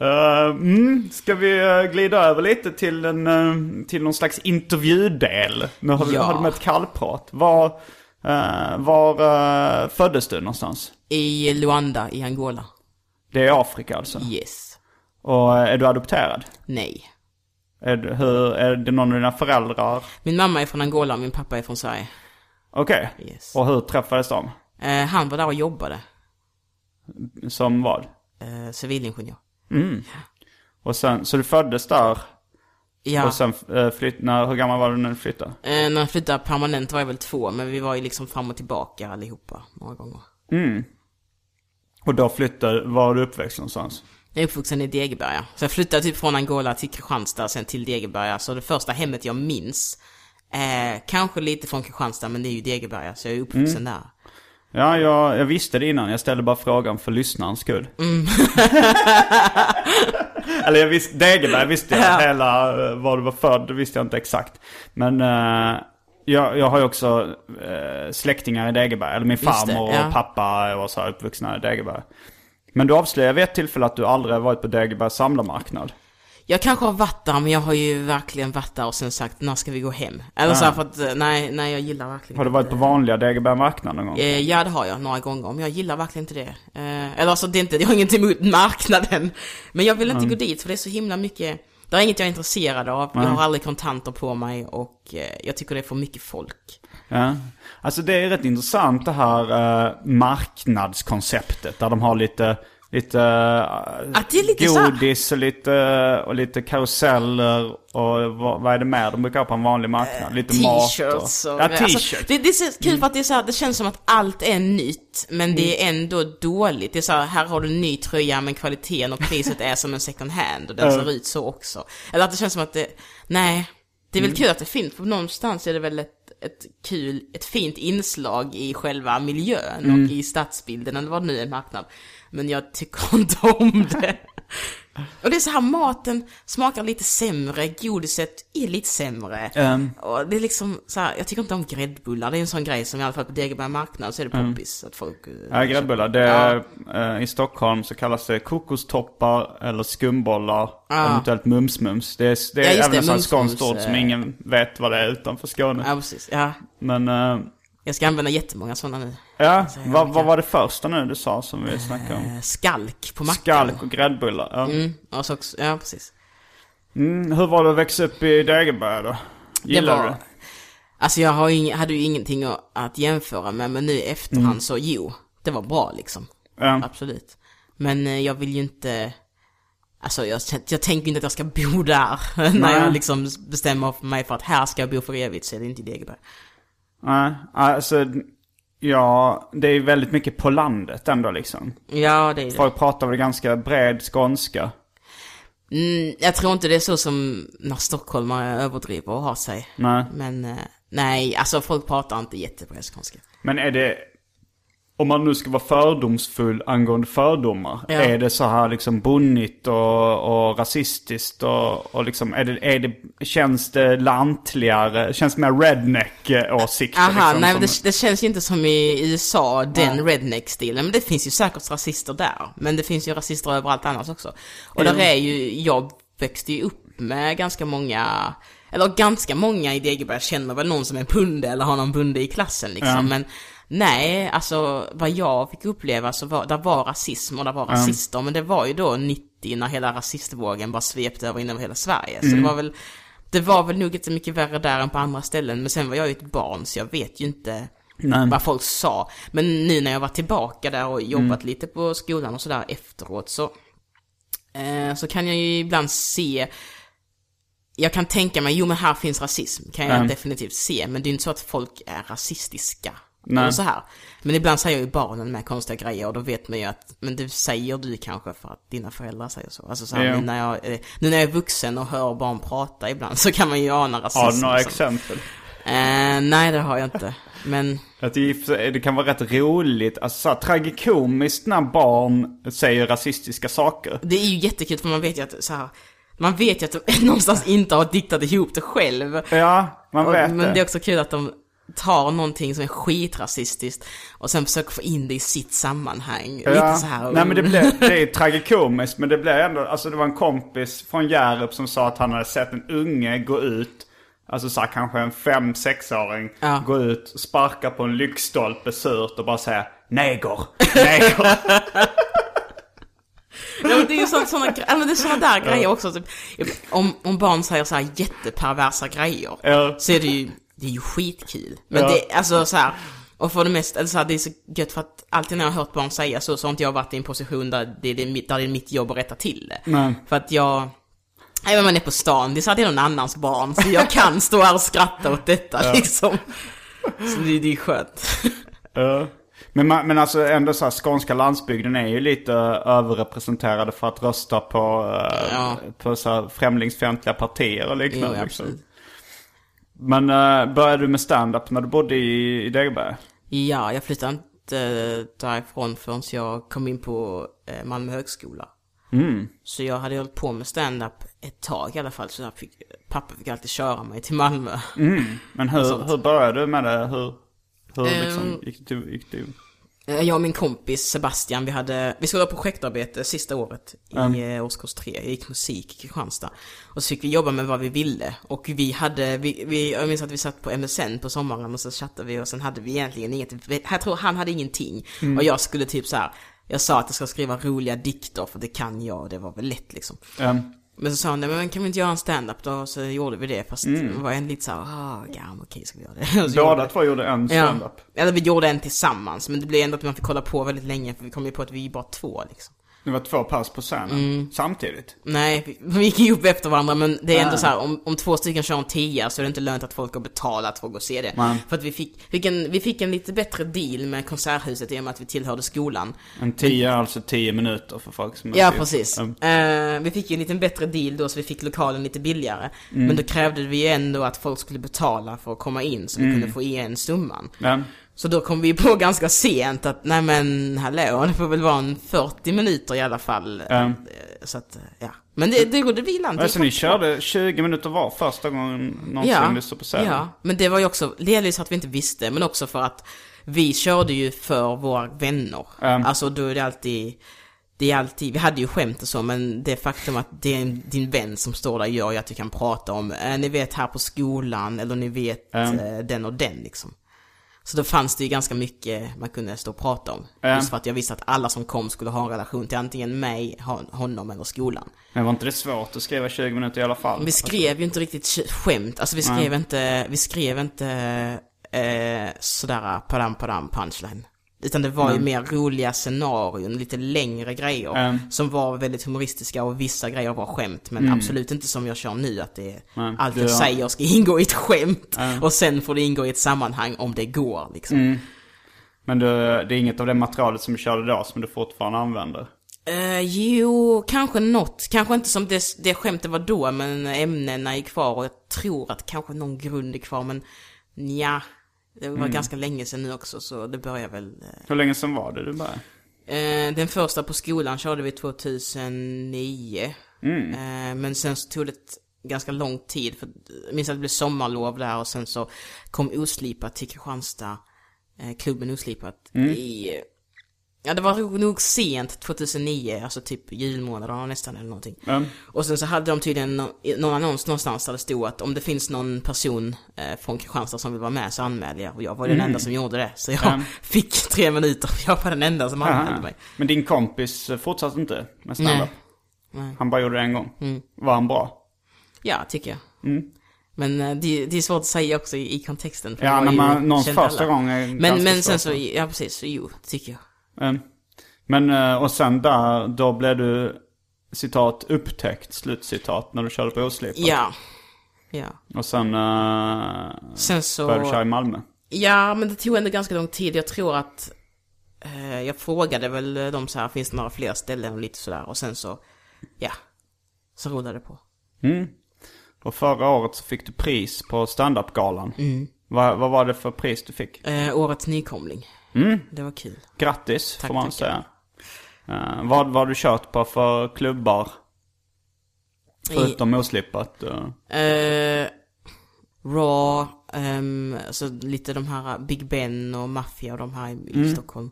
Eh, mm, ska vi eh, glida över lite till, en, eh, till någon slags intervjudel? Nu har, vi, Ja. har du med ett kallprat. Var, uh, var eh, föddes du någonstans? I Luanda i Angola. Det är Afrika alltså. Yes. Och är du adopterad? Nej. Är, du- hur, är det någon av dina föräldrar? Min mamma är från Angola och min pappa är från Sverige. Okej. Yes. Och hur träffades de? Han var där och jobbade. Som vad? Eh, civilingenjör. Och sen, så du föddes där Ja. och sen uh, flytt, när, hur gammal var du när du flyttade? Eh, när jag flyttade permanent var jag väl två, men vi var ju liksom fram och tillbaka allihopa många gånger. Och då flyttade, var du uppväxt någonstans? Jag är uppvuxen i Degeberga. Så jag flyttade typ från Angola till Kristianstad, sen till Degeberga. Så det första hemmet jag minns, eh, kanske lite från Kristianstad, men det är ju Degeberga, så jag är uppvuxen där. Ja, jag, jag visste det innan. Jag ställde bara frågan för lyssnarens skull. [LAUGHS] Eller jag visste, Degeberg visste jag. Ja. Hela eh, var du var född visste jag inte exakt. Men eh, jag, jag har ju också eh, släktingar i Degeberg. Eller min Just det, farmor ja. och pappa var så här uppvuxna i Degeberg. Men du avslöjade vid ett tillfälle att du aldrig varit på Degebergs samlarmarknad. Jag kanske har varit där, men jag har ju verkligen varit där och sen sagt, när ska vi gå hem? Eller så här, för att, eh, nej, nej jag gillar verkligen Har du varit på vanliga Degeberg marknad någon gång? Eh, ja, det har jag några gånger, men jag gillar verkligen inte det. Eh, eller alltså, det är inte, jag har inget emot marknaden. Men jag vill inte gå dit, för det är så himla mycket, det är inget jag är intresserad av. Jag har aldrig kontanter på mig och eh, jag tycker det är för mycket folk. Ja. Alltså det är rätt intressant det här marknadskonceptet. Där de har lite, lite, är lite godis och lite, och lite karuseller och vad, vad är det mer? De brukar ha på en vanlig marknad. Lite mat T-shirts och... Ja, alltså, t-shirt. det, det är kul för att det är så här, det känns som att allt är nytt, men det är ändå dåligt. Det är så här, här har du en ny tröja, men kvaliteten och priset är som en second hand och den ser ut så också. Eller att det känns som att det, nej. Det är väl kul att det finns, för någonstans är det väl ett, ett kul, ett fint inslag i själva miljön och i stadsbilden, eller vad det nu är, marknad. Men jag tycker [LAUGHS] inte om det. Och det är så här, maten smakar lite sämre, godiset är lite sämre. Ehm. Och det är liksom så här, jag tycker inte om gräddbullar. Det är en sån grej som i alla fall på Degeberga marknad så är det poppis. Att folk... eh, Ja, gräddbullar. Det är, eh, I Stockholm så kallas det kokostoppar eller skumbollar. Eventuellt mums-mums. Det är, det är Ja, även det, mums-mums, skånskt ord som eh. ingen vet vad det är utanför Skåne. Ja, precis. Ja. Men eh, Jag ska använda jättemånga sådana nu. ja, vad, vad var det första nu du sa som vi snackade om? Eh, Skalk på mackan. Skalk och gräddbullar. Ja. Mm, och så ja precis. Mm, hur var det att växa upp i Degeberga då? Gillar det du var, det? Alltså jag har ing, hade ju ingenting att, jämföra med, men nu i efterhand så jo, det var bra liksom. Ja. Absolut. Men eh, jag vill ju inte, alltså jag, jag tänker inte att jag ska bo där. [LAUGHS] När jag liksom bestämmer mig för att här ska jag bo för evigt så är det inte i Degeberg. Nej, alltså ja, det är väldigt mycket på landet ändå liksom. Ja, det är det. Folk pratar väl ganska bred skånska. Mm, jag tror inte det är så som när stockholmare överdriver och har sig. Nej. Men eh, nej, alltså folk pratar inte jättebra skånska. Men är det, om man nu ska vara fördomsfull angående fördomar. Ja. Är det så här liksom bonnigt och, och rasistiskt och, och liksom, är det, är det, känns det lantligare, känns det mer redneck-åsikter? Aha, liksom, nej som- det, det känns ju inte som i USA, den redneck-stilen. Men det finns ju säkert rasister där. Men det finns ju rasister överallt annars också. Och där är ju, jag växte ju upp med ganska många, eller ganska många i Degeberg känner väl någon som är punde eller har någon bunde i klassen liksom. Ja. Men nej, alltså vad jag fick uppleva så var, där var rasism och där var rasister. Men det var ju då 90 när hela rasistvågen bara svepte över in över hela Sverige. Så det var väl, det var väl nog inte mycket värre där än på andra ställen. Men sen var jag ju ett barn så jag vet ju inte Nej. vad folk sa. Men nu när jag var tillbaka där och jobbat lite på skolan och sådär efteråt så, eh, så kan jag ju ibland se jag kan tänka mig, jo men här finns rasism, kan jag Mm. definitivt se, men det är inte så att folk är rasistiska. Nej. Så här. Men ibland säger ju barnen med konstiga grejer och då vet man ju att, men det säger du kanske för att dina föräldrar säger så. Alltså så här, nu, när jag, eh, nu när jag är vuxen och hör barn prata ibland så kan man ju ana rasism. Har du några exempel? Eh, nej, det har jag inte. Men, Att det, det kan vara rätt roligt, alltså så här, tragikomiskt när barn säger rasistiska saker. det är ju jättekul för man vet ju att så här, man vet ju att de [LAUGHS] någonstans inte har diktat ihop det själv. Ja, man Och, vet men det är också kul att de tar någonting som är skitrasistiskt och sen försöker få in det i sitt sammanhang. Lite så här. Nej men det, blev, det är tragikomiskt men det blev ändå, alltså det var en kompis från Hjärup som sa att han hade sett en unge gå ut, alltså så här, kanske en fem sexåring Ja. gå ut, sparka på en lyktstolpe surt och bara säga neger, neger. [LAUGHS] Ja, men det är ju sådana, sådana, ja, det är sådana där grejer också. Typ, om, om barn säger så här jätteperversa grejer Ja. så är det ju, det är ju skitkul. Men Ja. det, alltså så här, och för det mesta, eller så här, det är så gött för att alltid när jag har hört barn säga så, så har inte jag varit i en position där det är, där det är mitt jobb att rätta till det. Nej. För att jag, även om man är på stan, det är så att det är någon annans barn, så jag kan [LAUGHS] stå här och skratta åt detta liksom. Så det, det är skönt. Ja. Men, man, men alltså ändå så här, skånska landsbygden är ju lite överrepresenterade för att rösta på, eh, Ja. på så här, främlingsfientliga partier och liknande. Jo, liksom. Men uh, började du med stand-up när du bodde i, i Degeberga? Ja, jag flyttade inte därifrån förrän jag kom in på eh, Malmö högskola. Så jag hade hållit på med stand-up ett tag i alla fall, så jag fick, pappa fick alltid köra mig till Malmö. Men hur, hur började du med det? Hur, hur Ehm. liksom, gick du? Gick du? Eh, Jag och min kompis Sebastian, vi hade, vi skulle ha projektarbete sista året i eh, årskurs 3. Jag gick musik i Kristianstad. Och så fick vi jobba med vad vi ville. Och vi hade, vi, vi, jag minns att vi satt på MSN på sommaren och så chattade vi och sen hade vi egentligen inget, jag tror han hade ingenting. Och jag skulle typ så här. jag sa att jag ska skriva roliga dikter för det kan jag och det var väl lätt liksom. Um, Men så sa "Nej, men kan vi inte göra en stand-up då? Så gjorde vi det, fast det var en lite såhär, ah, ja men okej ska vi göra det. [LAUGHS] Båda två gjorde en stand-up. Ja, eller vi gjorde en tillsammans, men det blev ändå att man fick kolla på väldigt länge, för vi kom ju på att vi är bara två liksom. Det var två pass på scenen Mm. samtidigt. Nej, vi, gick ju upp efter varandra, men det är ändå så här, om, om två stycken kör en tia så är det inte lönt att folk har betalat för att gå och se det. Nej. För att vi fick, fick en, vi fick en lite bättre deal med Konserthuset i och med att vi tillhörde skolan. En tio är alltså tio minuter för folk som Ja, precis. Um, Eh, vi fick ju en liten bättre deal då, så vi fick lokalen lite billigare. Men då krävde vi ju ändå att folk skulle betala för att komma in, så vi kunde få igen summan. Så då kom vi på [LAUGHS] ganska sent att, nej men hallå, det får väl vara en 40 minuter i alla fall. Eh, Så att, eh, ja. Men det, det gjorde vi i landet. alltså ni körde 20 minuter var första gången någonsin ja, du stod på scen? Ja, men det var ju också, delvis för att vi inte visste, men också för att vi körde ju för våra vänner. Ja. Alltså då är det alltid, det är alltid, vi hade ju skämt och så, men det faktum att det är din vän som står där gör ju att du kan prata om, eh, ni vet här på skolan, eller ni vet Ja. eh, den och den liksom. Så då fanns det ju ganska mycket man kunde stå och prata om. Ja. Just för att jag visste att alla som kom skulle ha en relation till antingen mig, hon- honom eller skolan. Men var inte det svårt att skriva 20 minuter i alla fall? Vi skrev ju inte riktigt sk- skämt, alltså vi skrev inte, vi skrev inte eh, sådär padam padam punchline. Utan det var ju mer roliga scenarion, lite längre grejer. Mm. Som var väldigt humoristiska och vissa grejer var skämt. Men absolut inte som jag kör nu, att det Nej, allt jag säger ska [LAUGHS] ingå i ett skämt. Och sen får det ingå i ett sammanhang om det går liksom. Men du, det är inget av det materialet som du körde då som du fortfarande använder? Eh, jo, kanske något. Kanske inte som det, det skämtet var då, men ämnena är kvar och jag tror att kanske någon grund är kvar, men ja Det var ganska länge sedan nu också, så det börjar väl... eh, Hur länge sedan var det du började? Eh, den första på skolan körde vi 2009. Mm. Eh, men sen så tog det ganska lång tid, för jag minns att det blev sommarlov där och sen så kom Oslipat till Kristianstad, eh, klubben Oslipat, Mm. i... Ja, det var nog sent 2009, alltså typ julmånaderna nästan eller någonting. Ja. Och sen så hade de tydligen nå- någon annons någonstans där det stod att om det finns någon person eh, från Kristianstad som vill vara med så anmäl er. Och jag var den enda som gjorde det. Så jag Mm. [LAUGHS] Fick tre minuter för jag var den enda som anmälde mig. Men din kompis eh, fortsatte inte med standup? Nej. Han bara gjorde det en gång? Mm. Var han bra? Ja, tycker jag. Mm. Men eh, det, det är svårt att säga också i, i kontexten. Ja, när man, någons första alla. gång är Men, men sen så, ja precis, så jo, tycker jag. Mm. Men, eh, och sen där, då blev du, citat, upptäckt, slutcitat, när du körde på oslipat. Ja. Ja. Och sen uh, Sen så... började du köra i Malmö. Ja, men det tog ändå ganska lång tid. Jag tror att eh, jag frågade väl dem så här, finns det några fler ställen och lite sådär. Och sen så, ja, så rullade det på. Och förra året så fick du pris på standup-galan. Mm. Vad, vad var det för pris du fick? Eh, årets nykomling. Det var kul. Grattis, Tack, får man säga. Eh, vad, vad har du kört på för klubbar? Förutom oslipat. eh. Eh, Raw, ehm, alltså lite de här Big Ben och Mafia och de här i, i Stockholm.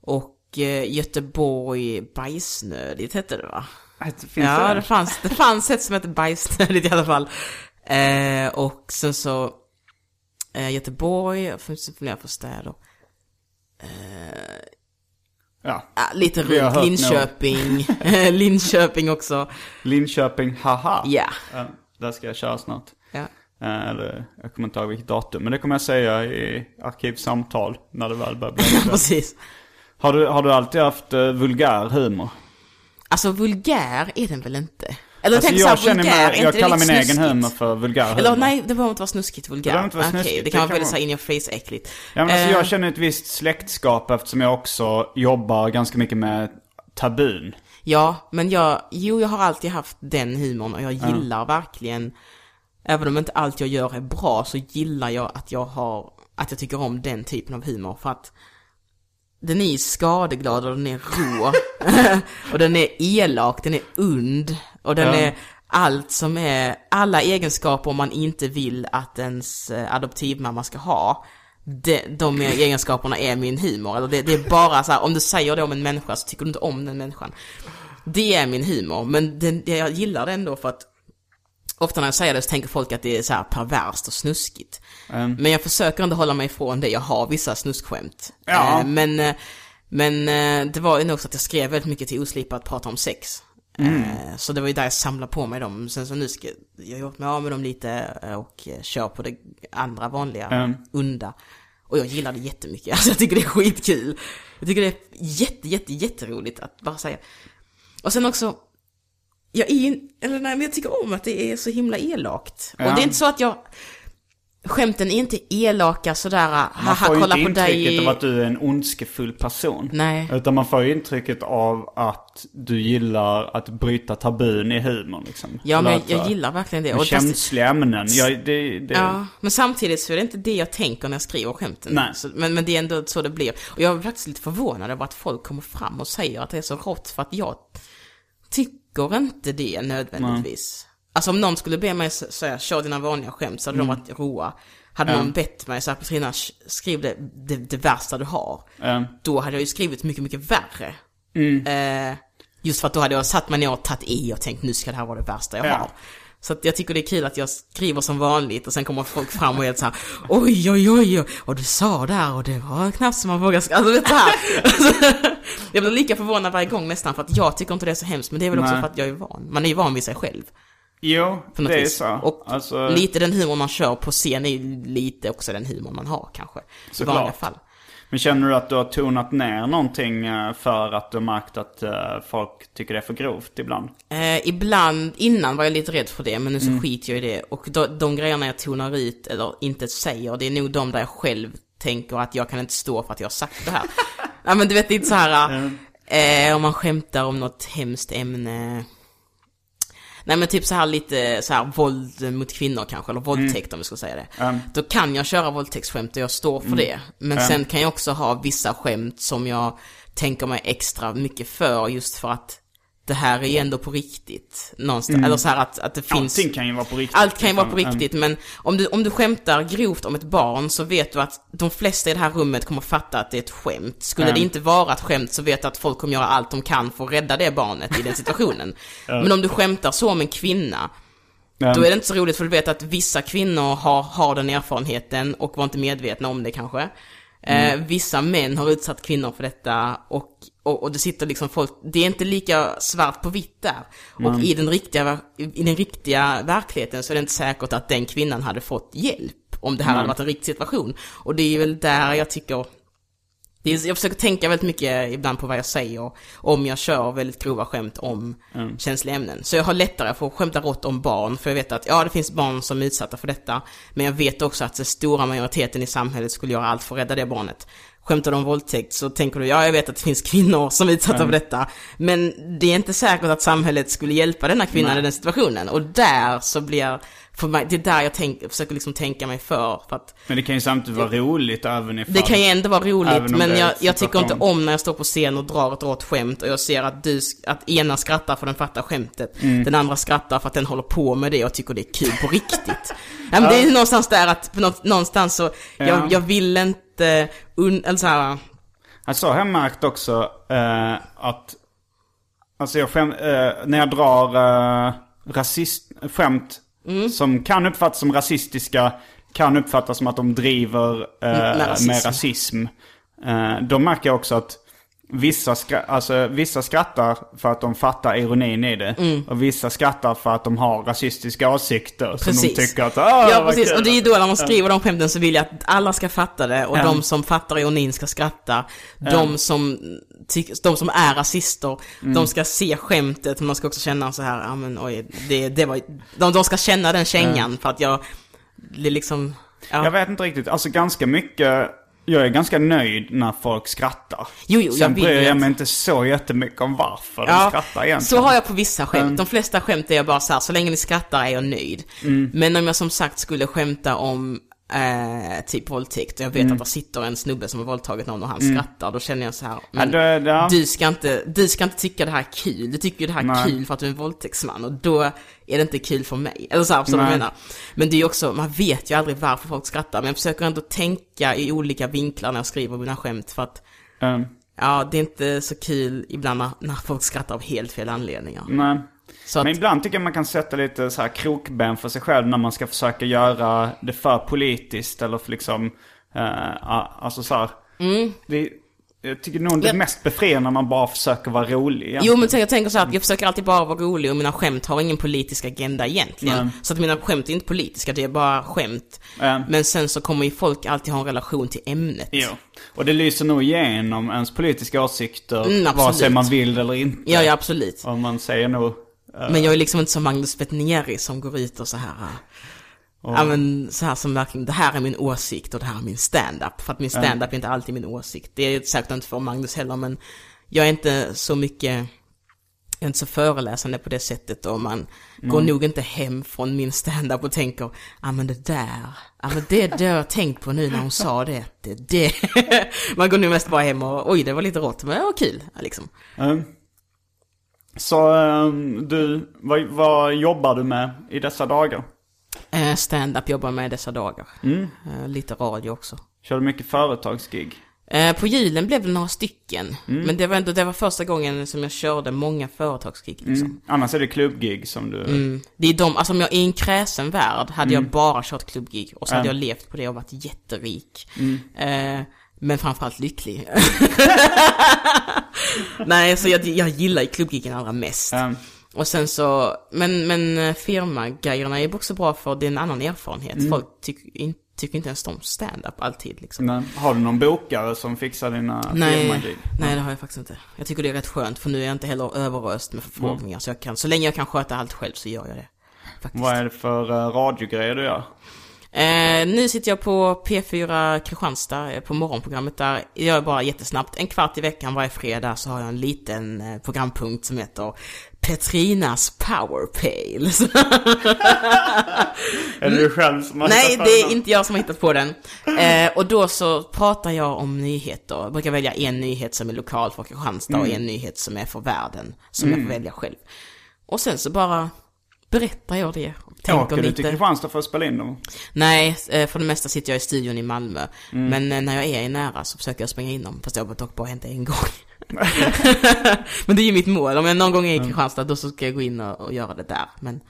Och Göteborg, Bajsnödigt hette det va? Finns ja, det? det fanns, det fanns ett som hette Bajsnödigt i alla fall. Och sen så Göteborg, jag finns det fler städer. Ja. Lite Vi har runt hört Linköping, [LAUGHS] [LAUGHS] Linköping också. Linköping, haha. Ja. Ja, där ska jag köra snart. ja. Eh, Eller, jag kommer inte ihåg vilket datum. Men det kommer jag säga i arkivsamtal när det väl börjar bli. [LAUGHS] Precis. har, du, har du alltid haft uh, vulgär humor? Alltså vulgär är den väl inte? Eller Alltså, tänk jag såhär, vulgär, mig, jag kallar det min lite egen snuskigt? humor för vulgär humor. Eller nej, det behöver inte vara snuskigt vulgär. behöver inte vara snuskigt, det kan det vara kan väldigt vara- såhär in your face äckligt. Ja, men alltså, Eh, jag känner ett visst släktskap eftersom jag också jobbar ganska mycket med tabun. Ja, men jag, jo jag har alltid haft den humorn och jag gillar verkligen, även om inte allt jag gör är bra, så gillar jag att jag har, att jag tycker om den typen av humor för att den är skadeglad och den är rå. [LAUGHS] och den är elak, den är und. Och den Ja. är allt som är, alla egenskaper man inte vill att ens eh, adoptivmamma ska ha. De, de egenskaperna är min humor. Eller det, det är bara så här, om du säger det om en människa så tycker du inte om den människan. Det är min humor, men den, jag gillar det ändå för att Ofta när jag säger det så tänker folk att det är så här perverst och snuskigt. Mm. Men jag försöker inte hålla mig ifrån det, jag har vissa snuskskämt. Ja. Eh, Men, eh, men eh, det var ju nog så att jag skrev väldigt mycket till Oslipa att prata om sex. Mm. Eh, Så det var ju där jag samlade på mig dem. Sen så nu ska jag har gjort mig av med dem lite och kör på det andra vanliga, Mm. unda. Och jag gillar det jättemycket, [LAUGHS] alltså jag tycker det är skitkul. Jag tycker det är jätte, jätte, jätteroligt att bara säga. Och sen också, jag är, eller nej men jag tycker om att det är så himla elakt. Och Ja. det är inte så att jag, skämten är inte elaka sådär, Man haha får ju kolla inte på intrycket dig. av att du är en ondskefull person. Nej. Utan man får ju intrycket av att du gillar att bryta tabun i humor liksom. Ja men jag, jag så- gillar verkligen det. Och fast- känsliga ämnen. Jag, det, det, Ja, men samtidigt så är det inte det jag tänker när jag skriver skämten. Nej. Så, men, men det är ändå så det blir. Och jag är faktiskt lite förvånad över att folk kommer fram och säger att det är så rått för att jag tycker inte det nödvändigtvis. Alltså om någon skulle be mig säga kör dina vanliga skämt så hade Mm. de varit roa. Hade någon bett mig så här Petrina, skriv det, det, det värsta du har. eh, Då hade jag ju skrivit mycket, mycket värre. Mm. Eh, just för att då hade jag satt mig ner och tagit i och tänkt nu ska det här vara det värsta jag Ja. har. Så att jag tycker det är kul att jag skriver som vanligt och sen kommer folk fram och är så här, oj oj oj, oj, och du sa där och det var knappt som man vågar sk-" Alltså vet du här. [LAUGHS] jag blir lika förvånad varje gång nästan för att jag tycker inte det är så hemskt men det är väl också Nej. för att jag är van. Man är ju van vid sig själv. jo, det är vis. så. Och alltså, lite den humor man kör på scen är ju lite också den humor man har kanske. I Såklart. vanliga fall. Men känner du att du har tonat ner någonting eh, för att du har märkt att eh, folk tycker det är för grovt ibland? Eh, ibland, innan var jag lite rädd för det, men nu Mm. så skiter jag i det. Och de, de grejerna jag tonar ut, eller inte säger, det är nog de där jag själv tänker att jag kan inte stå för att jag har sagt det här. [LAUGHS] ja men du vet, det är inte så här, eh, om man skämtar om något hemskt ämne. Nej men typ så här lite så här våld mot kvinnor kanske, eller våldtäkt om vi ska säga det. Mm. Då kan jag köra våldtäktsskämt och jag står för det. Men sen kan jag också ha vissa skämt som jag tänker mig extra mycket för just för att det här är ju ändå på riktigt. Någonstans. Eller så här att, att det finns... Allting kan ju vara på riktigt. Allt kan ju vara på liksom. riktigt, men om du, om du skämtar grovt om ett barn så vet du att de flesta i det här rummet kommer fatta att det är ett skämt. Skulle Mm. det inte vara ett skämt så vet du att folk kommer göra allt de kan för att rädda det barnet i den [LAUGHS] situationen. Men om du skämtar så om en kvinna, Mm. då är det inte så roligt för du vet att vissa kvinnor har, har den erfarenheten och var inte medvetna om det kanske. Eh, vissa män har utsatt kvinnor för detta och, och, och det sitter liksom folk, det är inte lika svart på vitt där. Och i den, riktiga, i den riktiga verkligheten så är det inte säkert att den kvinnan hade fått hjälp om det här hade varit en riktig situation. Och det är väl där jag tycker är, jag försöker tänka väldigt mycket ibland på vad jag säger om jag kör väldigt grova skämt om känsliga ämnen. Så jag har lättare för att skämta rått om barn, för jag vet att ja, det finns barn som är utsatta för detta. Men jag vet också att den stora majoriteten i samhället skulle göra allt för att rädda det barnet. Skämtar du om våldtäkt så tänker du, ja jag vet att det finns kvinnor som är utsatta för detta. Men det är inte säkert att samhället skulle hjälpa denna kvinnan i den situationen. Och där så blir, för mig, det är där jag tänk, försöker liksom tänka mig för. för att Men det kan ju samtidigt vara roligt även ifall... det kan ju ändå vara roligt, men jag, jag tycker inte om när jag står på scen och drar ett rått skämt och jag ser att du, att ena skrattar för den fattar skämtet, Mm. den andra skrattar för att den håller på med det och tycker det är kul på riktigt. [LAUGHS] ja, men det är någonstans där att, någonstans så, Ja. jag, jag vill inte, un, eller så här, Alltså har jag märkt också eh, att... Alltså jag skäm, eh, när jag drar eh, rasist, skämt Mm. som kan uppfattas som rasistiska, kan uppfattas som att de driver eh, Med med rasism. rasism. Eh, då märker jag också att vissa, skra- alltså, vissa skrattar för att de fattar ironin i det. Och vissa skrattar för att de har rasistiska åsikter. Som de Precis. tycker att ah, Ja precis, kul." och det är ju då när man skriver de skämten så vill jag att alla ska fatta det och Ja. de som fattar ironin ska skratta. De som, de som är rasister, Mm. de ska se skämtet men de ska också känna så här, ja men oj, det, det var, de, de ska känna den kängan för att jag, det liksom, ja. Jag vet inte riktigt. Alltså ganska mycket... Jag är ganska nöjd när folk skrattar. Jo, jo, jag Sen vill bryr jag mig inte så jättemycket om varför de skrattar egentligen. så har jag på vissa skämt. Mm. De flesta skämt är jag bara så här, så länge ni skrattar är jag nöjd. Mm. Men om jag som sagt skulle skämta om eh, typ våldtäkt jag vet Mm. att det sitter en snubbe som har våldtagit någon och han skrattar, då känner jag så här, men det- det- ja. du, ska inte, du ska inte tycka det här är kul. Du tycker ju det här är Nej. kul för att du är en våldtäktsman och då är det inte kul för mig. Eller så här, förstår du menar? Men det är också, man vet ju aldrig varför folk skrattar, men jag försöker ändå tänka i olika vinklar när jag skriver mina skämt för att Um, Ja, det är inte så kul ibland när, när folk skrattar av helt fel anledningar. nej. Att, Men ibland tycker jag man kan sätta lite så här krokben för sig själv när man ska försöka göra det för politiskt eller för liksom, eh, alltså så här. Det, jag tycker nog det är Mm. Mest befriande när man bara försöker vara rolig jo egentligen. men jag tänker så här att jag försöker alltid bara vara rolig och mina skämt har ingen politisk agenda egentligen. Nej. Så att mina skämt är inte politiska, det är bara skämt. Ja. Men sen så kommer ju folk alltid ha en relation till ämnet. Jo. Och det lyser nog igenom ens politiska åsikter, Mm, absolut. vare sig man vill eller inte. Ja, ja absolut. Och man säger nog... Men jag är liksom inte som Magnus Betnéri som går ut och så här. Ja men så här som verkligen, det här är min åsikt och det här är min stand-up. För att min stand-up är inte alltid min åsikt. Det är säkert inte för Magnus heller men jag är inte så mycket, jag är inte så föreläsande på det sättet och man går nog inte hem från min stand-up och tänker, ja men det där, ja men det, har jag tänkt på nu när hon sa det, det, det. [LAUGHS] man går nog mest bara hem och, oj det var lite rått men det var kul, liksom. Mm. Så ehm, du, vad, vad jobbar du med i dessa dagar? Eh, Stand-up jobbar med dessa dagar. Eh, lite radio också. Kör du mycket företagsgig? Eh, på julen blev det några stycken. Men det var ändå, det var första gången som jag körde många företagsgig liksom. Mm. Annars är det klubbgig som du... Mm. Det är de, alltså om jag i en kräsen värld hade jag bara kört klubbgig och så hade jag levt på det och varit jätterik. Eh, men framförallt lycklig. [LAUGHS] Nej, så jag, jag gillar ju klubbgigen allra mest. Ehm, Och sen så, men, men eh, firmagrejerna är också bra för det är en annan erfarenhet. Folk tycker in, tycker inte ens om stand-up alltid liksom. men har du någon bokare som fixar dina Nej, firmagig? nej det har jag faktiskt inte. Jag tycker det är rätt skönt för nu är jag inte heller överöst med förfrågningar. Så jag kan, så länge jag kan sköta allt själv så gör jag det. Faktiskt. Vad är det för uh, radiogrejer du gör? Eh, nu sitter jag på P4 Kristianstad eh, på morgonprogrammet där. Jag gör bara jättesnabbt. En kvart i veckan varje fredag så har jag en liten eh, programpunkt som heter Petrinas Power Pale. [LAUGHS] Är det du själv som har Nej, det är inte jag som har hittat på den. Eh, och då så pratar jag om nyheter. Jag brukar välja en nyhet som är lokal för Kristianstad och en nyhet som är för världen. Som jag får välja själv. Och sen så bara berättar jag det. Tänker Åker du till lite. Kristianstad för att spela in dem? Nej, eh, för det mesta sitter jag i studion i Malmö. Mm. Men eh, när jag är i nära så försöker jag springa in dem. Fast det har dock bara hänt en gång. [LAUGHS] [LAUGHS] Men det är ju mitt mål. Om jag någon gång är i Mm. Kristianstad då så ska jag gå in och, och göra det där. Men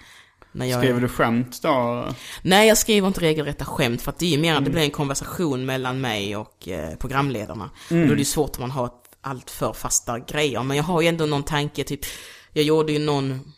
När jag Skriver är... du skämt då? Nej, jag skriver inte regelrätta skämt för att det är ju mer, Mm. det blir en konversation mellan mig och eh, programledarna. Mm. Och då är det ju svårt om man har allt för fasta grejer. Men jag har ju ändå någon tanke, typ, jag gjorde ju någon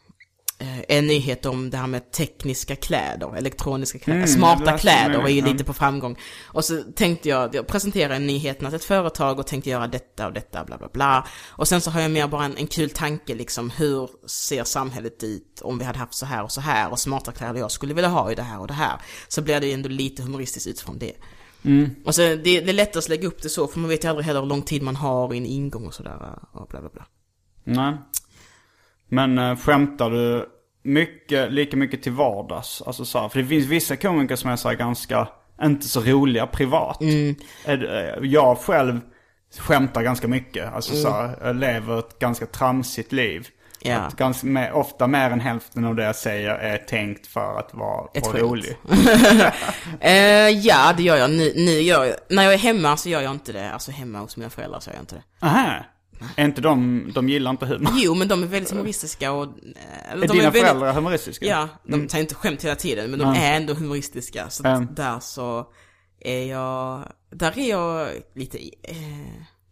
en nyhet om det här med tekniska kläder, elektroniska kläder, Mm, smarta kläder är ju lite på framgång. Och så tänkte jag, jag presenterade nyheten till ett företag och tänkte göra detta och detta, bla bla bla. Och sen så har jag mer bara en, en kul tanke liksom, hur ser samhället ut om vi hade haft så här och så här och smarta kläder jag skulle vilja ha i det här och det här. Så blir det ju ändå lite humoristiskt utifrån det. Och så det, det är lättare att lägga upp det så, för man vet ju aldrig heller hur lång tid man har i en ingång och sådär. Och bla bla bla. Nej. Men äh, skämtar du mycket, lika mycket till vardags? Alltså så här, för det finns vissa komiker som är så här ganska, inte så roliga privat. Mm. Eh, Jag själv skämtar ganska mycket. Alltså så här, jag lever ett ganska tramsigt liv. Ja. Att ganska, mer- ofta mer än hälften av det jag säger är tänkt för att vara Ett rolig. [LAUGHS] Eh, ja, det gör jag. Nu, nu gör. När jag är hemma så gör jag inte det. Alltså hemma hos mina föräldrar så gör jag inte det. Aha. Är inte de, de gillar inte humor? Jo, men de är väldigt humoristiska och... eh, Eller Är de dina väldigt, föräldrar humoristiska? Ja, de tar inte skämt hela tiden, men de är ändå humoristiska. Så Mm. där så är jag... Där är jag lite... Eh,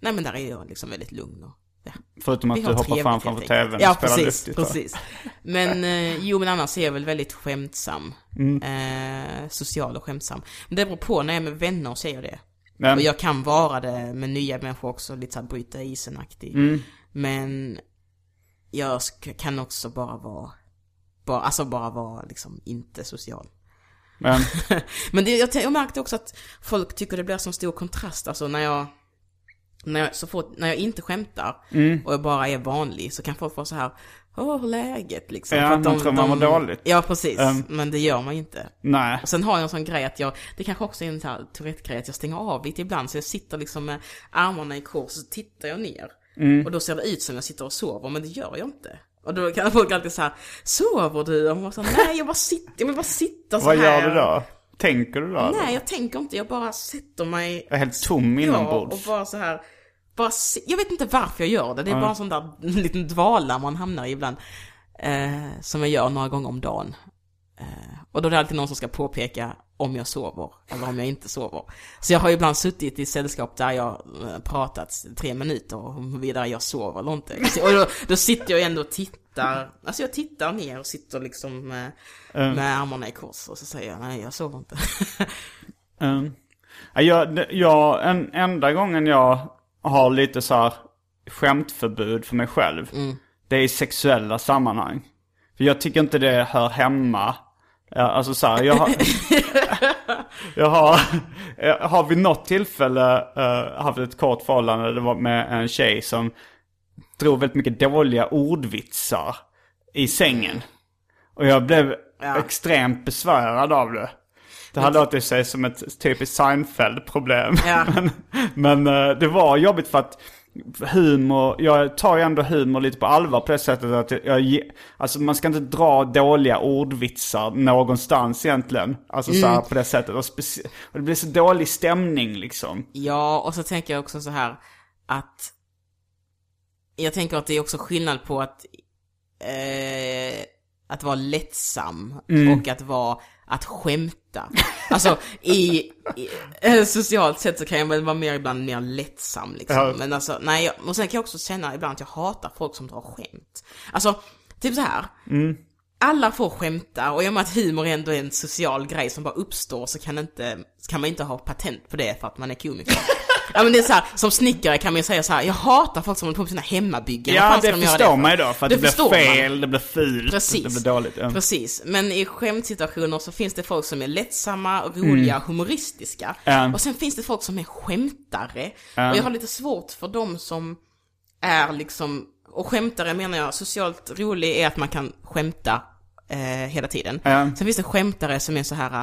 nej, men där är jag liksom väldigt lugn och... Ja. Förutom att du hoppar fram framför tvn Ja, och spelar precis, luftigt. precis. Men eh, jo, men annars är jag väl väldigt skämtsam. Mm. Eh, social och skämtsam. Men det beror på, när jag är med vänner så är jag det. Men, Och jag kan vara det med nya människor också, lite såhär bryta isen-aktig. Mm. Men jag kan också bara vara, bara, alltså bara vara liksom inte social. men, [LAUGHS] Men det, jag, jag märkte också att folk tycker det blir så stor kontrast, alltså när jag, när jag, så fort, när jag inte skämtar Mm. och jag bara är vanlig så kan folk vara så här Åh, läget liksom. Ja, För att man tror man mår dåligt. Ja, precis. Um. Men det gör man ju inte. nej. Och sen har jag en sån grej att jag, det kanske också är en sån här Tourette-grej att jag stänger av lite ibland. Så jag sitter liksom med armarna i kors och så tittar jag ner. Mm. Och då ser det ut som jag sitter och sover, men det gör jag inte. Och då kan [LAUGHS] folk alltid säga Sover du? Och man säger nej jag bara sitter, jag vill bara sitta så Vad här. gör du då? Tänker du då? Nej, jag tänker inte, jag bara sätter mig Jag är helt tom Ja, inombords. och bara så här. Bara se, jag vet inte varför jag gör det, det är bara en sån där [LAUGHS] liten dvala man hamnar i ibland. Eh, som jag gör några gånger om dagen. Eh, och då är det alltid någon som ska påpeka om jag sover eller om jag inte sover. Så jag har ibland suttit i sällskap där jag eh, pratat tre minuter om huruvida jag sover eller inte. Och då, då sitter jag ändå och tittar, alltså jag tittar ner och sitter liksom med, med armarna i kors och så säger jag nej jag sover inte. [LAUGHS] Mm. Ja, Jag, jag, en enda gången jag har lite så här skämtförbud för mig själv. Mm. Det är i sexuella sammanhang. För jag tycker inte det hör hemma. Alltså så här, jag har, [LAUGHS] jag har, jag har vid något tillfälle eh, haft ett kort förhållande det var med en tjej som drog väldigt mycket dåliga ordvitsar i sängen. Och jag blev Ja. extremt besvärad av det. Det här låter sig som ett typiskt Seinfeld-problem. Ja. [LAUGHS] men men eh, det var jobbigt för att humor, jag tar ju ändå humor lite på allvar på det sättet att jag, alltså man ska inte dra dåliga ordvitsar någonstans egentligen. Alltså så här på det sättet. Och, och det blir så dålig stämning liksom. Ja, och så tänker jag också så här att jag tänker att det är också skillnad på att eh, att vara lättsam och att vara att skämta. Alltså i, i eh, socialt sett så kan jag väl vara mer ibland mer lättsam liksom. Ja. Men alltså, nej, och sen kan jag också känna ibland att jag hatar folk som drar skämt. Alltså, typ så här. Alla får skämta och i och med att humor ändå är en social grej som bara uppstår så kan, inte, kan man inte ha patent på det för att man är komiker. Ja men det är så här, som snickare kan man ju säga så här, jag hatar folk som håller på med sina hemmabyggen. Ja, det de förstår för? man ju då. För att det, blir förstår fel, man. det blir fult, Precis. det blir dåligt. Ja. Precis, men i skämtsituationer så finns det folk som är lättsamma, roliga, humoristiska. Mm. Och sen finns det folk som är skämtare. Och jag har lite svårt för de som är liksom, och skämtare menar jag, socialt rolig är att man kan skämta eh, hela tiden. Ja. Sen finns det skämtare som är så här,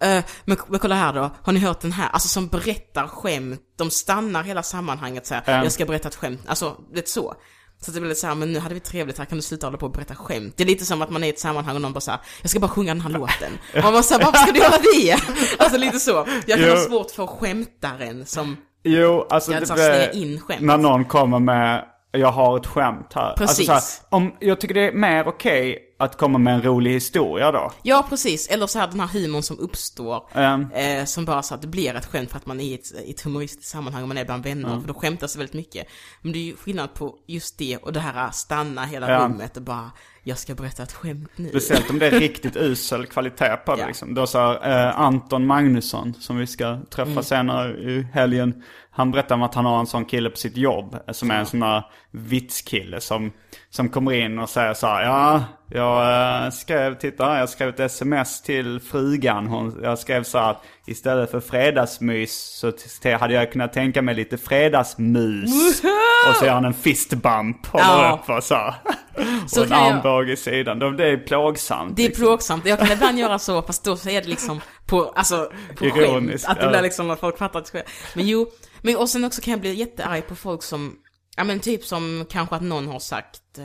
eh, men, men kolla här då, har ni hört den här? Alltså som berättar skämt, de stannar hela sammanhanget så här, Ja. jag ska berätta ett skämt, alltså är så. Så det blir lite så här, men nu hade vi trevligt här, kan du sluta hålla på och berätta skämt? Det är lite som att man är i ett sammanhang och någon bara så här, jag ska bara sjunga den här låten. Och man bara så här, varför ska du göra det? [LAUGHS] Alltså lite så. Jag kan Jo. ha svårt för skämtaren som, Jo, alltså Jag det blir- slänga in skämt. När någon kommer med, jag har ett skämt här. Precis. Alltså så här, om, jag tycker det är mer okej att komma med en rolig historia då. Ja, precis. Eller så här den här humorn som uppstår. Ehm. Eh, som bara så att det blir ett skämt för att man är i ett, ett humoristiskt sammanhang och man är bland vänner. För då skämtas det väldigt mycket. Men det är ju skillnad på just det och det här att stanna hela Ja. rummet och bara, jag ska berätta ett skämt nu. Speciellt om det är [LAUGHS] riktigt usel kvalitet på det Ja. liksom. Då så här, eh, Anton Magnusson som vi ska träffa Mm. senare i helgen. Han berättar om att han har en sån kille på sitt jobb. eh, Som är en sån här vitskille som, som kommer in och säger så här. Ja, jag eh, skrev, titta här, jag skrev ett sms till frugan. Hon, jag skrev så här att istället för fredagsmys så hade jag kunnat tänka mig lite fredagsmus. [LAUGHS] Och så gör han en fistbump. Håller Ja. upp och så. här. [LAUGHS] Så och en jag- armbåge i sidan. Det är plågsamt. Det är liksom. plågsamt. Jag kan ibland göra så, fast då så är det liksom på, alltså, på skämt. Ironiskt, Att det blir liksom att folk fattar att det skämt. Men jo, men och sen också kan jag bli jättearg på folk som, ja men typ som kanske att någon har sagt,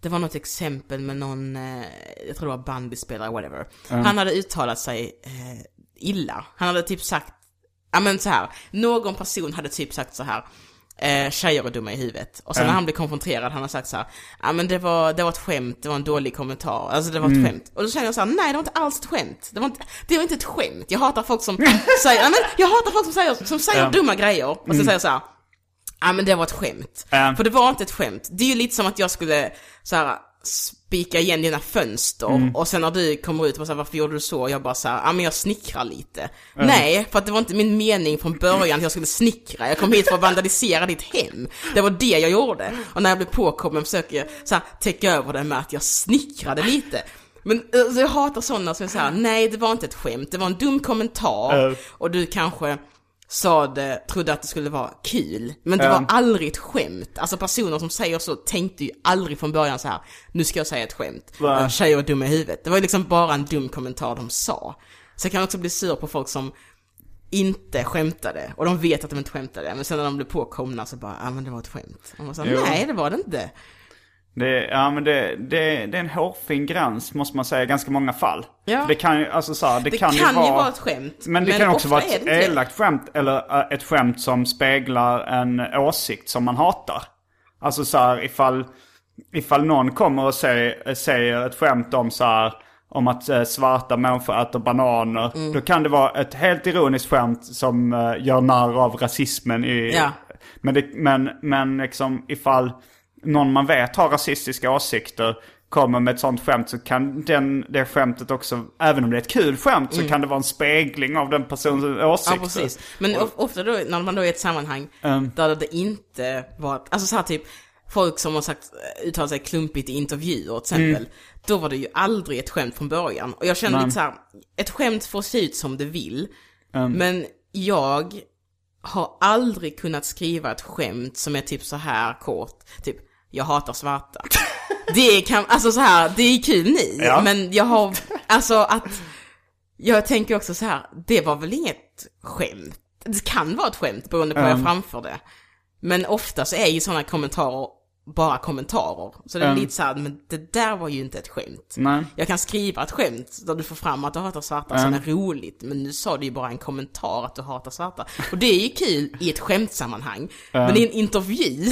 det var något exempel med någon, eh, jag tror det var bandyspelare, whatever. Han hade uttalat sig eh, illa. Han hade typ sagt, ja men så här, någon person hade typ sagt så här, eh, tjejer är dumma i huvudet. Och sen när han blev konfronterad, han har sagt så här, ja men det var, det var ett skämt, det var en dålig kommentar, alltså det var ett skämt. Och då känner jag så här, nej det var inte alls ett skämt. Det var inte, det var inte ett skämt. Jag hatar folk som [LAUGHS] säger, ja men jag hatar folk som säger, som säger dumma grejer. Och så säger så här, ja men det var ett skämt. För det var inte ett skämt. Det är ju lite som att jag skulle så här spika igen dina fönster Mm. och sen när du kommer ut och här, varför gjorde du så? Och jag bara så här, ja men jag snickrar lite. Nej, för att det var inte min mening från början att jag skulle snickra. Jag kom hit för att vandalisera ditt hem. Det var det jag gjorde. Och när jag blev påkommen försöker jag så här, täcka över det med att jag snickrade lite. Men alltså, jag hatar sådana som är så här, nej det var inte ett skämt, det var en dum kommentar. Eh. Och du kanske sa det, trodde att det skulle vara kul. Men det var aldrig ett skämt. Alltså personer som säger så tänkte ju aldrig från början så här. nu ska jag säga ett skämt. Va? Va? Tjejer är dumma i huvudet. Det var ju liksom bara en dum kommentar de sa. Så jag kan också bli sur på folk som inte skämtade. Och de vet att de inte skämtade. Men sen när de blir påkomna så bara, ja men det var ett skämt. Och man sa, nej det var det inte. Det, ja men det, det, det är en hårfin gräns måste man säga i ganska många fall. Ja. För Det kan ju, alltså så här, det, Det kan, kan, ju vara... ju vara ett skämt. Men det kan också vara ett elakt skämt eller äh, ett skämt som speglar en åsikt som man hatar. Alltså så här ifall, ifall någon kommer och säger, säger ett skämt om så här om att eh, svarta människor äter bananer. Mm. Då kan det vara ett helt ironiskt skämt som eh, gör narr av rasismen i... Ja. Men, det, men, men liksom ifall någon man vet har rasistiska åsikter kommer med ett sånt skämt så kan den, det skämtet också, även om det är ett kul skämt, så kan det vara en spegling av den personens åsikter. Mm. Ja, precis. Men of, ofta då, när man då är i ett sammanhang Um. där det inte var, alltså så här typ, folk som har sagt, uttalat sig klumpigt i intervjuer till exempel, då var det ju aldrig ett skämt från början. Och jag kände Nej. lite så här, ett skämt får se ut som det vill, men jag har aldrig kunnat skriva ett skämt som är typ så här kort, typ, jag hatar svarta. Det kan, alltså så här, det är kul ni, Ja. men jag har, alltså att jag tänker också så här, det var väl inget skämt? Det kan vara ett skämt beroende på hur jag framför det. Men ofta så är ju sådana kommentarer bara kommentarer. Så det är Mm. lite så här, men det där var ju inte ett skämt. Nej. Jag kan skriva ett skämt där du får fram att du hatar svarta som är roligt, men nu sa du ju bara en kommentar att du hatar svarta. Och det är ju kul i ett skämtsammanhang, men i en intervju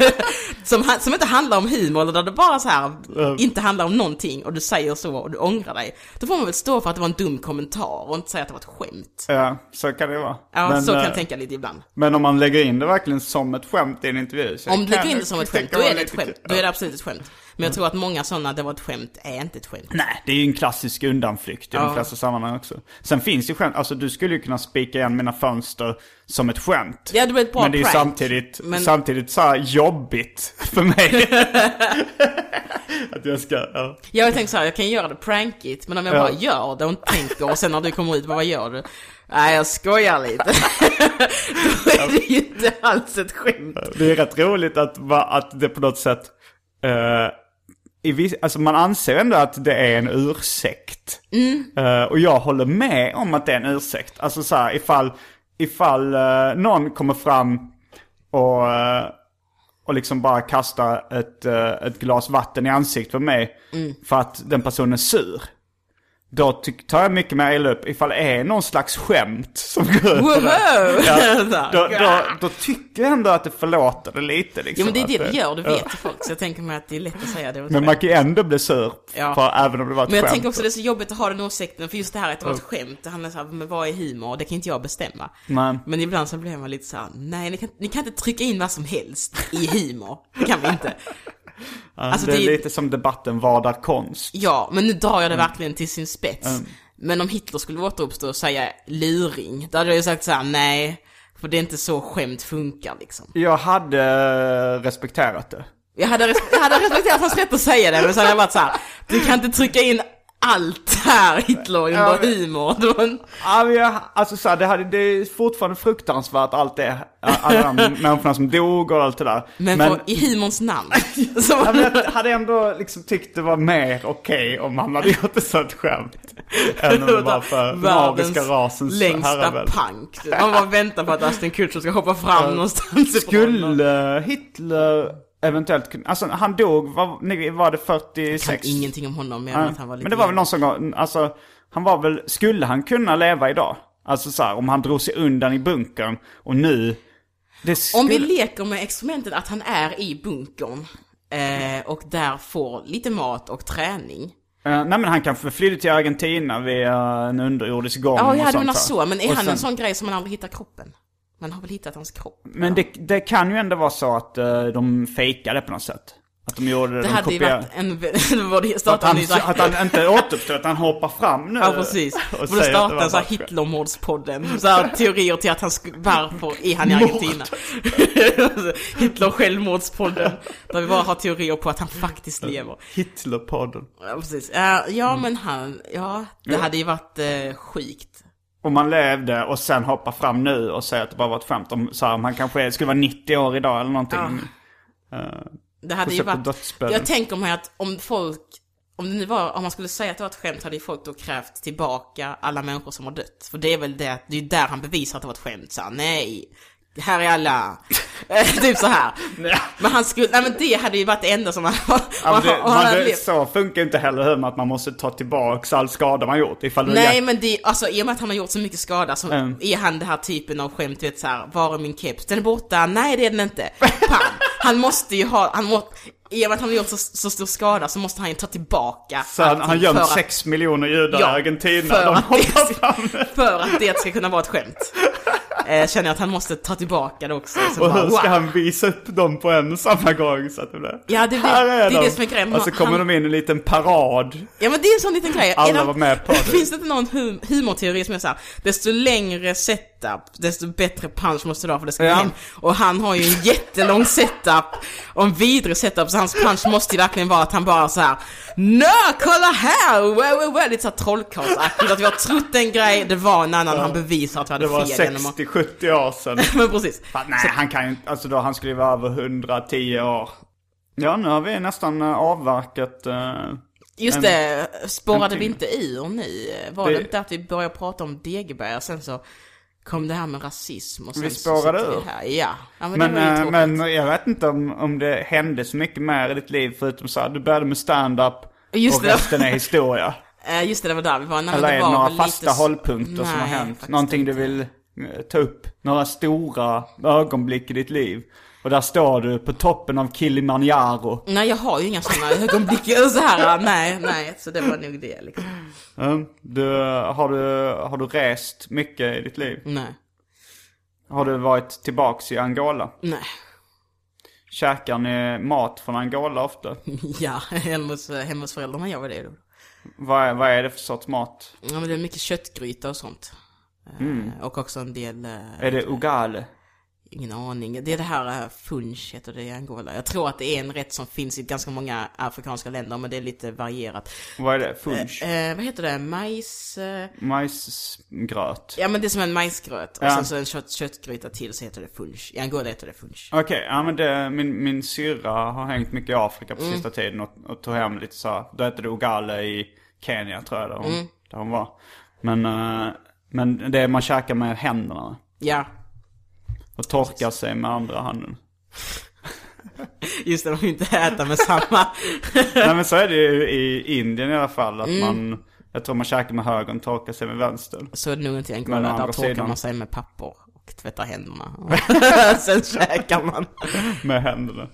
[LAUGHS] som, som inte handlar om humor, eller där det bara så här inte handlar om någonting och du säger så och du ångrar dig, då får man väl stå för att det var en dum kommentar och inte säga att det var ett skämt. Ja, så kan det vara. Ja, men, så kan eh, jag tänka lite ibland. Men om man lägger in det verkligen som ett skämt i en intervju. Så Om du lägger in det som ett skämt, då är det ett skämt. Då är det absolut ett skämt. Men jag tror att många sådana, det var ett skämt, är inte ett skämt. Nej, det är ju en klassisk undanflykt i de Ja. flesta sammanhang också. Sen finns det ju skämt, alltså du skulle ju kunna spika igen mina fönster som ett skämt. Det hade varit ett bra Men det är ju prank. samtidigt, Men- samtidigt så jobbigt för mig. [LAUGHS] att jag ska, ja. Jag tänkte så här, jag kan göra det prankigt, men om jag Ja. bara gör det och inte tänker och sen när du kommer ut, vad gör du? Nej, jag skojar lite. [LAUGHS] Då är det ju inte alls ett skämt. Det är rätt roligt att, att det på något sätt, eh, i viss, alltså man anser ändå att det är en ursäkt. Eh, och jag håller med om att det är en ursäkt. Alltså så här, ifall, ifall eh, någon kommer fram och, och liksom bara kastar ett, ett glas vatten i ansiktet på mig för att den personen är sur. Då tar jag mycket mer illa upp ifall det är någon slags skämt som går ut på det. Ja, [LAUGHS] då, då, då tycker jag ändå att det förlåter det lite liksom. Jo men det är det att du gör, ja. vet ju folk. Så jag tänker mig att det är lätt att säga det. Men man kan ju ändå bli sur, Ja. på, även om det var ett Men jag skämt. tänker också det är så jobbigt att ha den åsikten, för just det här att det var ett skämt, det handlar så här, men vad är humor? Det kan inte jag bestämma. Nej. Men ibland så blir man lite så här, nej ni kan, ni kan inte trycka in vad som helst i humor. Det kan vi inte. Alltså, det är lite som debatten Vad är konst? Ja, men nu drar jag det Mm. verkligen till sin spets. Men om Hitler skulle återuppstå och säga luring, då hade jag ju sagt så här: nej, för det är inte så skämt funkar liksom. Jag hade eh, respekterat det. Jag hade, res- jag hade respekterat hans rätt att säga det, men så hade jag varit så här: du kan inte trycka in allt här Hitler under Ja, humor. Det var en- Ja, men jag, alltså så här, det, hade, det är fortfarande fruktansvärt allt det, alla de människorna som dog och allt det där. Men, men, för, i humorns namn. Så, [LAUGHS] ja, men jag hade ändå liksom tyckt det var mer okej om man hade gjort ett sånt skämt. Än om det var för den ariska rasens längsta herravälde. punk. Man bara väntar på att Aston Kutcher ska hoppa fram någonstans. Skulle Hitler eventuellt alltså han dog, var, var det Jag 46? kan ingenting om honom, mer Ja, än att han var lite men det var väl någon som gång, alltså, han var väl, skulle han kunna leva idag? Alltså så här, om han drog sig undan i bunkern och nu... Det skulle... Om vi leker med experimentet att han är i bunkern eh, och där får lite mat och träning. Eh, nej men han kan flydde till Argentina via en underjordisk gång Ja, och jag hade sånt menat där. så, men är Och han en sen- sån grej som man aldrig hittar kroppen? Man har väl hittat hans kropp? Men det, det kan ju ändå vara så att eh, de fejkade på något sätt. Att de gjorde det, Det de hade ju kopierade. varit en... [LAUGHS] Det var det Att han, att han inte återuppstår, att han hoppar fram nu. [LAUGHS] Ja precis. och Borde säger att det starta var en sån här bara skämt. Hitlermordspodden. Så här teorier till att han skulle, varför är han i Argentina? [LAUGHS] Hitler självmordspodden. Där vi bara har teorier på att han faktiskt lever. Hitlerpodden. Ja precis. Ja, Mm. men han, ja det hade ju varit eh, sjukt. Om man levde och sen hoppar fram nu och säger att det bara var ett skämt. Om, så här, om han kanske skulle vara 90 år idag eller någonting. Det hade ju varit... Jag tänker mig att om folk, om det nu var, om man skulle säga att det var ett skämt hade ju folk då krävt tillbaka alla människor som har dött. För det är väl det, det är där han bevisar att det var ett skämt. Så här, nej, här är alla. Eh, typ så här. [LAUGHS] Men han skulle, nej men det hade ju varit det enda som han, Ja, men det, man, hade det, så funkar inte heller hur att man måste ta tillbaks all skada man gjort. Ifall Nej men det, alltså i och med att han har gjort så mycket skada så Mm. är han det här typen av skämt, vet såhär, var är min keps? Den är borta, nej det är den inte. Pam! [LAUGHS] Han måste ju ha, han må, i och med att han har gjort så, så stor skada så måste han ju ta tillbaka Så han, allting gömt för att- 6 miljoner judar Ja, i Argentina. för De att det-. För att det ska kunna vara ett skämt. [LAUGHS] Eh, känner jag att han måste ta tillbaka det också. Så Och bara, hur ska wow. han visa upp dem på en och samma gång så att det blir... Ja, det Här det är de. det som är grejen. Och så kommer Han- de in i en liten parad. Ja men det är en sån liten grej. Alla Är det- var med på [LAUGHS] det. Finns det inte någon hum humorteori som är såhär, desto längre setup, desto bättre punch måste du ha för det ska gå Ja. hem. Och han har ju en jättelång setup, och en vidrig setup, så hans punch måste ju verkligen vara att han bara så här. Nö, kolla här! Wow, wow, wow. Lite såhär trollkarlsaktigt, att vi har trott en grej, det var en annan, han bevisar att vi hade Det var fel genom att... 60-70 år sedan. [LAUGHS] Men precis. Fan, nej, han kan ju inte, alltså då han skulle vara över 110 år. Ja, nu har vi nästan eh, avverkat. eh, Just en- det, spårade vi inte ur nu? Var Det- det inte att vi började prata om Degeberg och sen så kom det här med rasism och sen Vi så spårade vi ur. här. Ja, ja men, Men, tråkigt. men jag vet inte om, om det hände så mycket mer i ditt liv förutom så här, du började med stand-up och det. resten är historia. [LAUGHS] Eh, just det, det var där vi var. Nej, Eller är det var några lite fasta så- hållpunkter som har Nej, hänt? Någonting du inte. vill eh, ta upp? Några stora ögonblick i ditt liv? Och där står du på toppen av Kilimanjaro. Nej, jag har ju inga sådana ögonblick så här. Nej, nej, så det var nog det liksom. Mm. Du, har, du, har du rest mycket i ditt liv? Nej, Har du varit tillbaks i Angola? nej. Käkar ni mat från Angola ofta? [LAUGHS] Ja, hemma hos, hemma hos föräldrarna gör vi det då. Vad är, vad är det för sorts mat? Ja, men det är mycket köttgryta och sånt. Eh, Och också en del... eh, Mm. Är det ugale? Ingen aning. Det är det här funch heter det i Angola. Jag tror att det är en rätt som finns i ganska många afrikanska länder, men det är lite varierat. Vad är det? Funch? Eh, vad heter det? Majs... eh, Majsgröt? ja men det är som en majsgröt. Och Ja. sen så en kött, köttgryta till så heter det funch. I Angola heter det funch. Okej, ja men det, min, min syrra har hängt mycket i Afrika Mm. på sista tiden och, och tog hem lite så, då hette det ugale i Kenya tror jag där hon, Mm. där hon var. Men, eh, men det man käkar med händerna Ja, och torkar sig med andra handen. [LAUGHS] just det, man vill inte äta med samma. [LAUGHS] Nej men så är det ju i Indien i alla fall. Att Mm. man, Jag tror man käkar med högern, torkar sig med vänster. Så är det nog inte i Angola, andra där torkar sidan- man sig med papper och tvättar händerna. [LAUGHS] Sen käkar man. med händerna.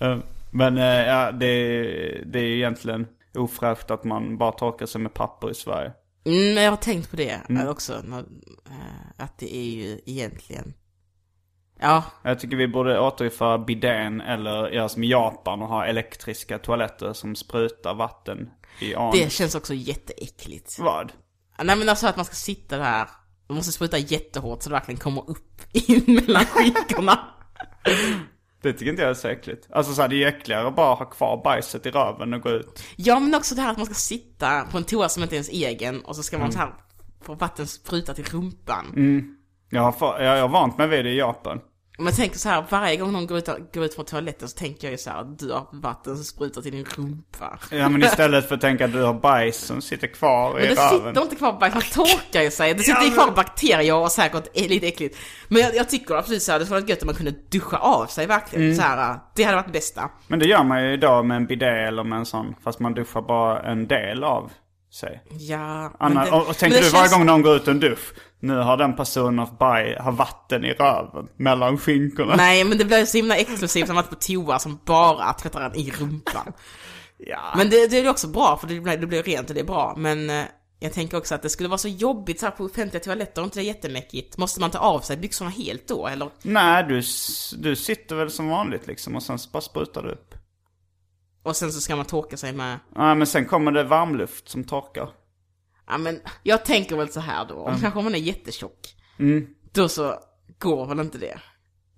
Eh, Men eh, ja, det, det är egentligen ofräscht att man bara torkar sig med papper i Sverige. Mm, jag har tänkt på det Mm. också. Eh, att det är ju egentligen... Ja, Jag tycker vi borde återinföra bidén eller göra som i Japan och ha elektriska toaletter som sprutar vatten i anus. det känns också jätteäckligt. Vad? Nej men alltså att man ska sitta där, man måste spruta jättehårt så det verkligen kommer upp [LAUGHS] in mellan skinkorna. Det tycker inte jag är så äckligt. Alltså så här, det är ju äckligare att bara ha kvar bajset i röven och gå ut. Ja men också det här att man ska sitta på en toa som inte är ens egen och så ska Mm. man så här få vatten sprutat i rumpan. Jag har, jag har vant mig vid det i Japan. Men jag tänker så här, varje gång någon går ut, går ut från toaletten så tänker jag ju så här, du har vatten sprutat i din rumpa. Ja men [LAUGHS] istället för att tänka att du har bajs som sitter kvar Men i det röven. sitter inte kvar bajs, man torkar ju sig. Det sitter ju kvar bakterier och säkert är lite äckligt. Men jag, jag tycker absolut så här, det skulle vara gött om man kunde duscha av sig verkligen. Mm. Så här, det hade varit det bästa. Men det gör man ju idag med en bidé eller med en sån. Fast man duschar bara en del av sig. Ja, Anna, det- och, tänker du varje känns- gång någon går ut en dusch. Nu har den personen haft baj, har vatten i röven. Mellan skinkorna. Nej, men det blir så himla exklusivt som att på toa som bara tvättar den i rumpan. Ja. Men det, det är också bra, för det blir, det blir rent och det är bra. Men eh, jag tänker också att det skulle vara så jobbigt så här på offentliga toaletter, och inte det jättemäckigt? Måste man ta av sig byxorna helt då, eller? Nej, du, du sitter väl som vanligt liksom och sen bara sprutar du upp. Och sen så ska man torka sig med... Ja, men sen kommer det varmluft som torkar. Ja men, jag tänker väl så här då, om kanske om man är jättetjock. Mm. Då så går väl inte det?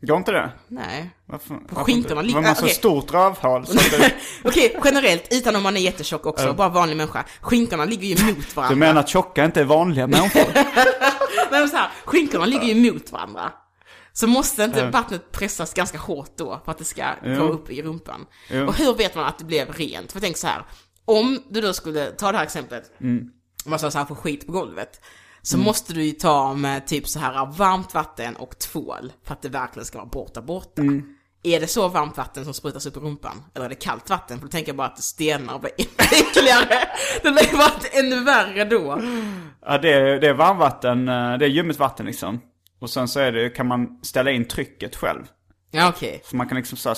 Går inte det? Nej. Varför, På varför skinkorna ligger- Var man så okej. stort rövhål så [LAUGHS] det, Okej, generellt, utan om man är jättetjock också, bara vanlig människa. Skinkorna ligger ju mot varandra. Du menar att tjocka inte är vanliga människor? [LAUGHS] Nej men så här, skinkorna ligger ju mot varandra. Så måste inte vattnet pressas ganska hårt då för att det ska gå upp i rumpan? Jo. Och hur vet man att det blev rent? För tänk så här, om du då skulle ta det här exemplet, Mm. om man så här får skit på golvet, så måste du ju ta med typ så här varmt vatten och tvål för att det verkligen ska vara borta borta. Mm. Är det så varmt vatten som sprutas upp i rumpan? Eller är det kallt vatten? För då tänker jag bara att det stelnar och blir [LAUGHS] äckligare. Det blir bara ännu värre då. Ja, det är, det är varmvatten, eh, det är ljummet vatten liksom. Och sen så är det, kan man ställa in trycket själv. Ja okej. Så man kan liksom så här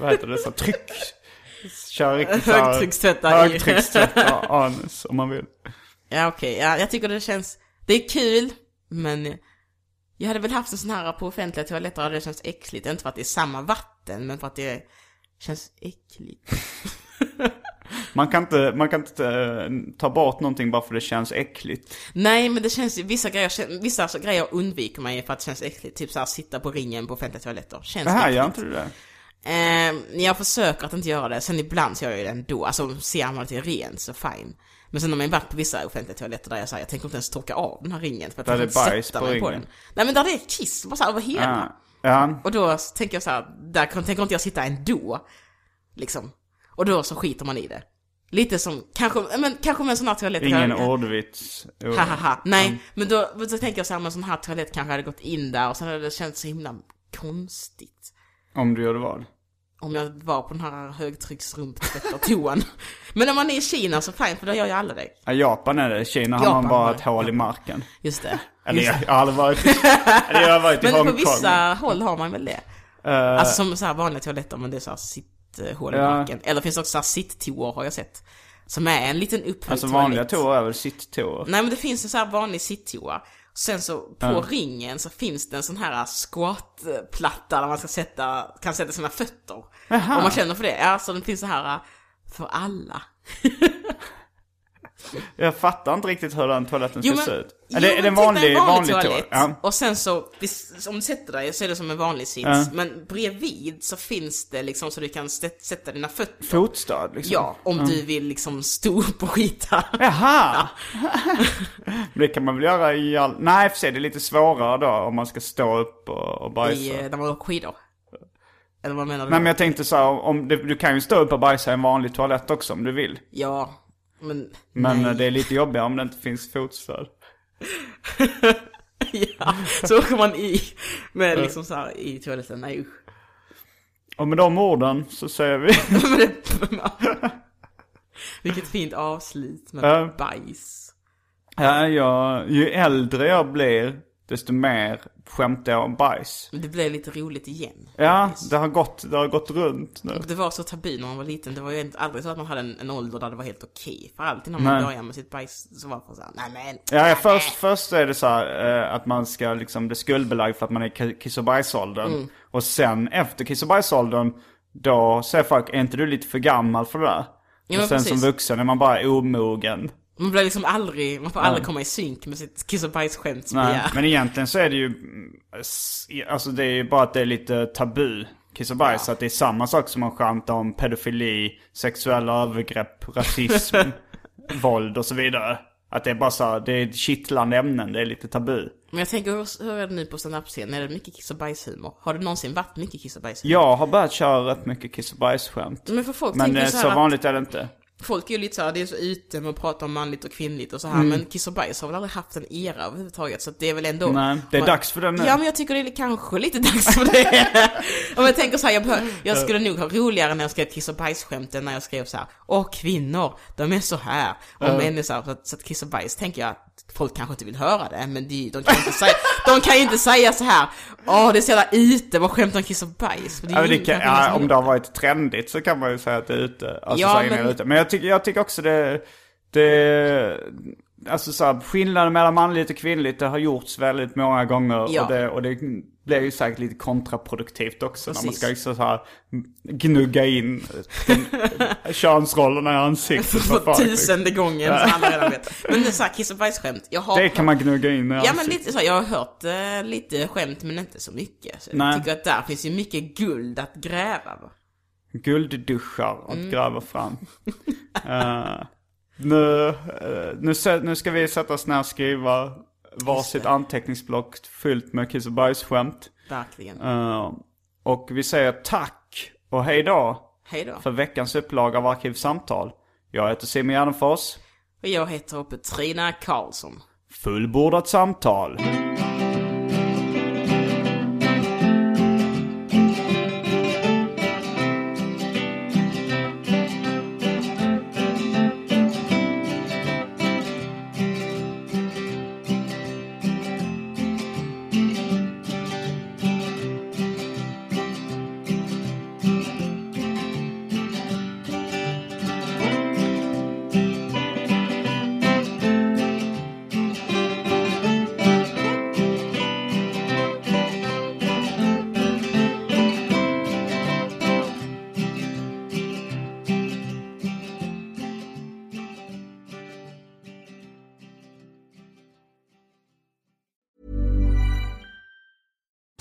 vad heter det, så här tryck. Köra riktigt så här- Högtryckstvätta i- Högtryckstvätta [LAUGHS] anus om man vill. Ja okej, ja, jag tycker det känns, det är kul, men jag hade väl haft en sån här på offentliga toaletter och det känns äckligt. Inte för att det är samma vatten, men för att det känns äckligt. [LAUGHS] Man kan inte, man kan inte eh, ta bort någonting bara för det känns äckligt. Nej, men det känns vissa grejer, vissa grejer undviker man ju för att det känns äckligt. Typ såhär sitta på ringen på offentliga toaletter. Känns Det här äckligt. gör inte du det? Eh, jag försöker att inte göra det, sen ibland så gör jag ju det ändå. Alltså ser man det rent så fine. Men sen har man ju varit på vissa offentliga toaletter där jag säger jag tänker inte ens torka av den här ringen för att jag inte sätta på mig på ringen. den. Nej men där det är kiss, bara såhär över hela. Ja. ja. Och då tänker jag så här, där tänker inte jag sitta ändå. Liksom. Och då så skiter man i det. Lite som, kanske, men kanske med en sån här toalett. Ingen ordvits. Jo. Ha ha ha. Nej, men då, då tänker jag så här med en sån här toalett kanske hade gått in där och sen hade det känts så himla konstigt. Om du gjorde vad? Om jag var på den här högtrycksrumptvättartoan. [LAUGHS] men om man är i Kina så fine, för då gör ju alla det. Ja, Japan är det. Kina har Japan man bara ett hål i marken. Just det. [LAUGHS] Eller Just jag, det. jag har aldrig varit i, eller jag har varit i [LAUGHS] Men på Hongkong. vissa håll har man väl det? Eh, Alltså som så här vanliga toaletter, men det är så här sitthål i Ja. marken. Eller finns det också sitttoor har jag sett. Som är en liten upphöjd alltså vanliga toor är väl sitttoor? Nej men det finns en så här vanlig sittoa. Sen så på ringen så finns det en sån här squatplatta där man ska sätta, kan sätta sina fötter. Om man känner för det. Ja, så den finns så här äh, för alla. [LAUGHS] Jag fattar inte riktigt hur den toaletten Jo, ska se ut. Är det, är det en typ vanlig, en vanlig toa? toalett. Ja. Och sen så, om du sätter dig så är det som en vanlig sits. Ja. Men bredvid så finns det liksom så du kan sätta dina fötter. Fotstad liksom? Ja, om du vill liksom stå upp och skita. Jaha! [LAUGHS] det kan man väl göra i all... Nej, för sig, det är lite svårare då om man ska stå upp och, och bajsa. I, eh, när man åker skidor. Eller vad menar du? Nej men jag tänkte så här, om det, du kan ju stå upp och bajsa i en vanlig toalett också om du vill. Ja, men... Men nej. det är lite jobbigare om det inte finns fotstöd. [LAUGHS] ja, så åker man i med liksom så här i toaletten. Nej usch. Och med de orden så säger vi... [LAUGHS] [LAUGHS] Vilket fint avslut med Ja. bajs. Ja, jag, ju äldre jag blir, desto mer skämtar jag om bajs. Men det blev lite roligt igen. Ja, det har gått, det har gått runt nu. Och det var så tabu när man var liten. Det var ju inte- aldrig så att man hade en, en ålder där det var helt okej. För alltid när man Nej. började med sitt bajs så var det såhär, nej men. Ja, ja först, först är det så här, eh, att man ska liksom bli skuldbelagd för att man är ki- kiss och bajsåldern. Och sen efter kiss och bajsåldern, då säger folk, är inte du lite för gammal för det där? Ja, och sen precis. som vuxen är man bara omogen. Man blir liksom aldrig, man får aldrig komma i synk med sitt kiss och bajsskämt men egentligen så är det ju, mm, alltså det är ju bara att det är lite tabu. Kiss och bajs, att det är samma sak som man skämtar om pedofili, sexuella övergrepp, rasism, [LAUGHS] våld och så vidare. Att det är bara så här, det är kittlande ämnen, det är lite tabu. Men jag tänker, hur, hur är det nu på standup-scen? Är det mycket kiss och bajshumor? Har det någonsin varit mycket kiss och bajshumor? Jag har börjat köra rätt mycket kiss och bajsskämt. Men för folk Men tänker eh, så så här vanligt är det inte. Folk är ju lite såhär, det är så ute med att prata om manligt och kvinnligt och så här, Mm. men kiss och bajs har väl aldrig haft en era överhuvudtaget, så det är väl ändå... Nej, det är man- dags för det nu. Ja, men jag tycker det är kanske lite dags för det. [LAUGHS] Om jag tänker så här, jag, jag skulle nog ha roligare när jag skrev kiss och bajsskämt än när jag skrev så här, åh kvinnor, de är så här. Och människor, så att, så att kiss och bajs tänker jag folk kanske inte vill höra det, men de, de, kan, inte säga, de kan inte säga så här, åh det är så jävla ute, vad skämtar om kiss och bajs? Det Ja, det kan, ja, om det har varit trendigt så kan man ju säga att det är ute. Alltså Ja, men... ute. Men jag tycker, jag tycker också det, det, alltså så här, skillnaden mellan manligt och kvinnligt det har gjorts väldigt många gånger. Ja. Och, det, och det blir ju säkert lite kontraproduktivt också. När man Precis. ska liksom så här gnugga in [LAUGHS] könsrollerna i ansiktet. för folk. tusende gången som alla redan vet. Men det är så här, kiss och bajsskämt, jag har Det kan man gnugga in i Ja men ansiktet. lite så, jag har hört eh, lite skämt men inte så mycket. Så jag Nej. tycker att där finns ju mycket guld att gräva. Va? Guldduschar att Mm. gräva fram. [LAUGHS] Eh, nu, eh, nu, nu ska vi sätta oss ner och skriva varsitt anteckningsblock fyllt med kiss och bajsskämt. Verkligen. Eh, och vi säger tack och hej då Hej då. för veckans upplaga av Arkivsamtal. Jag heter Simon Gärdenfors. Och jag heter Petrina Karlsson. Fullbordat samtal.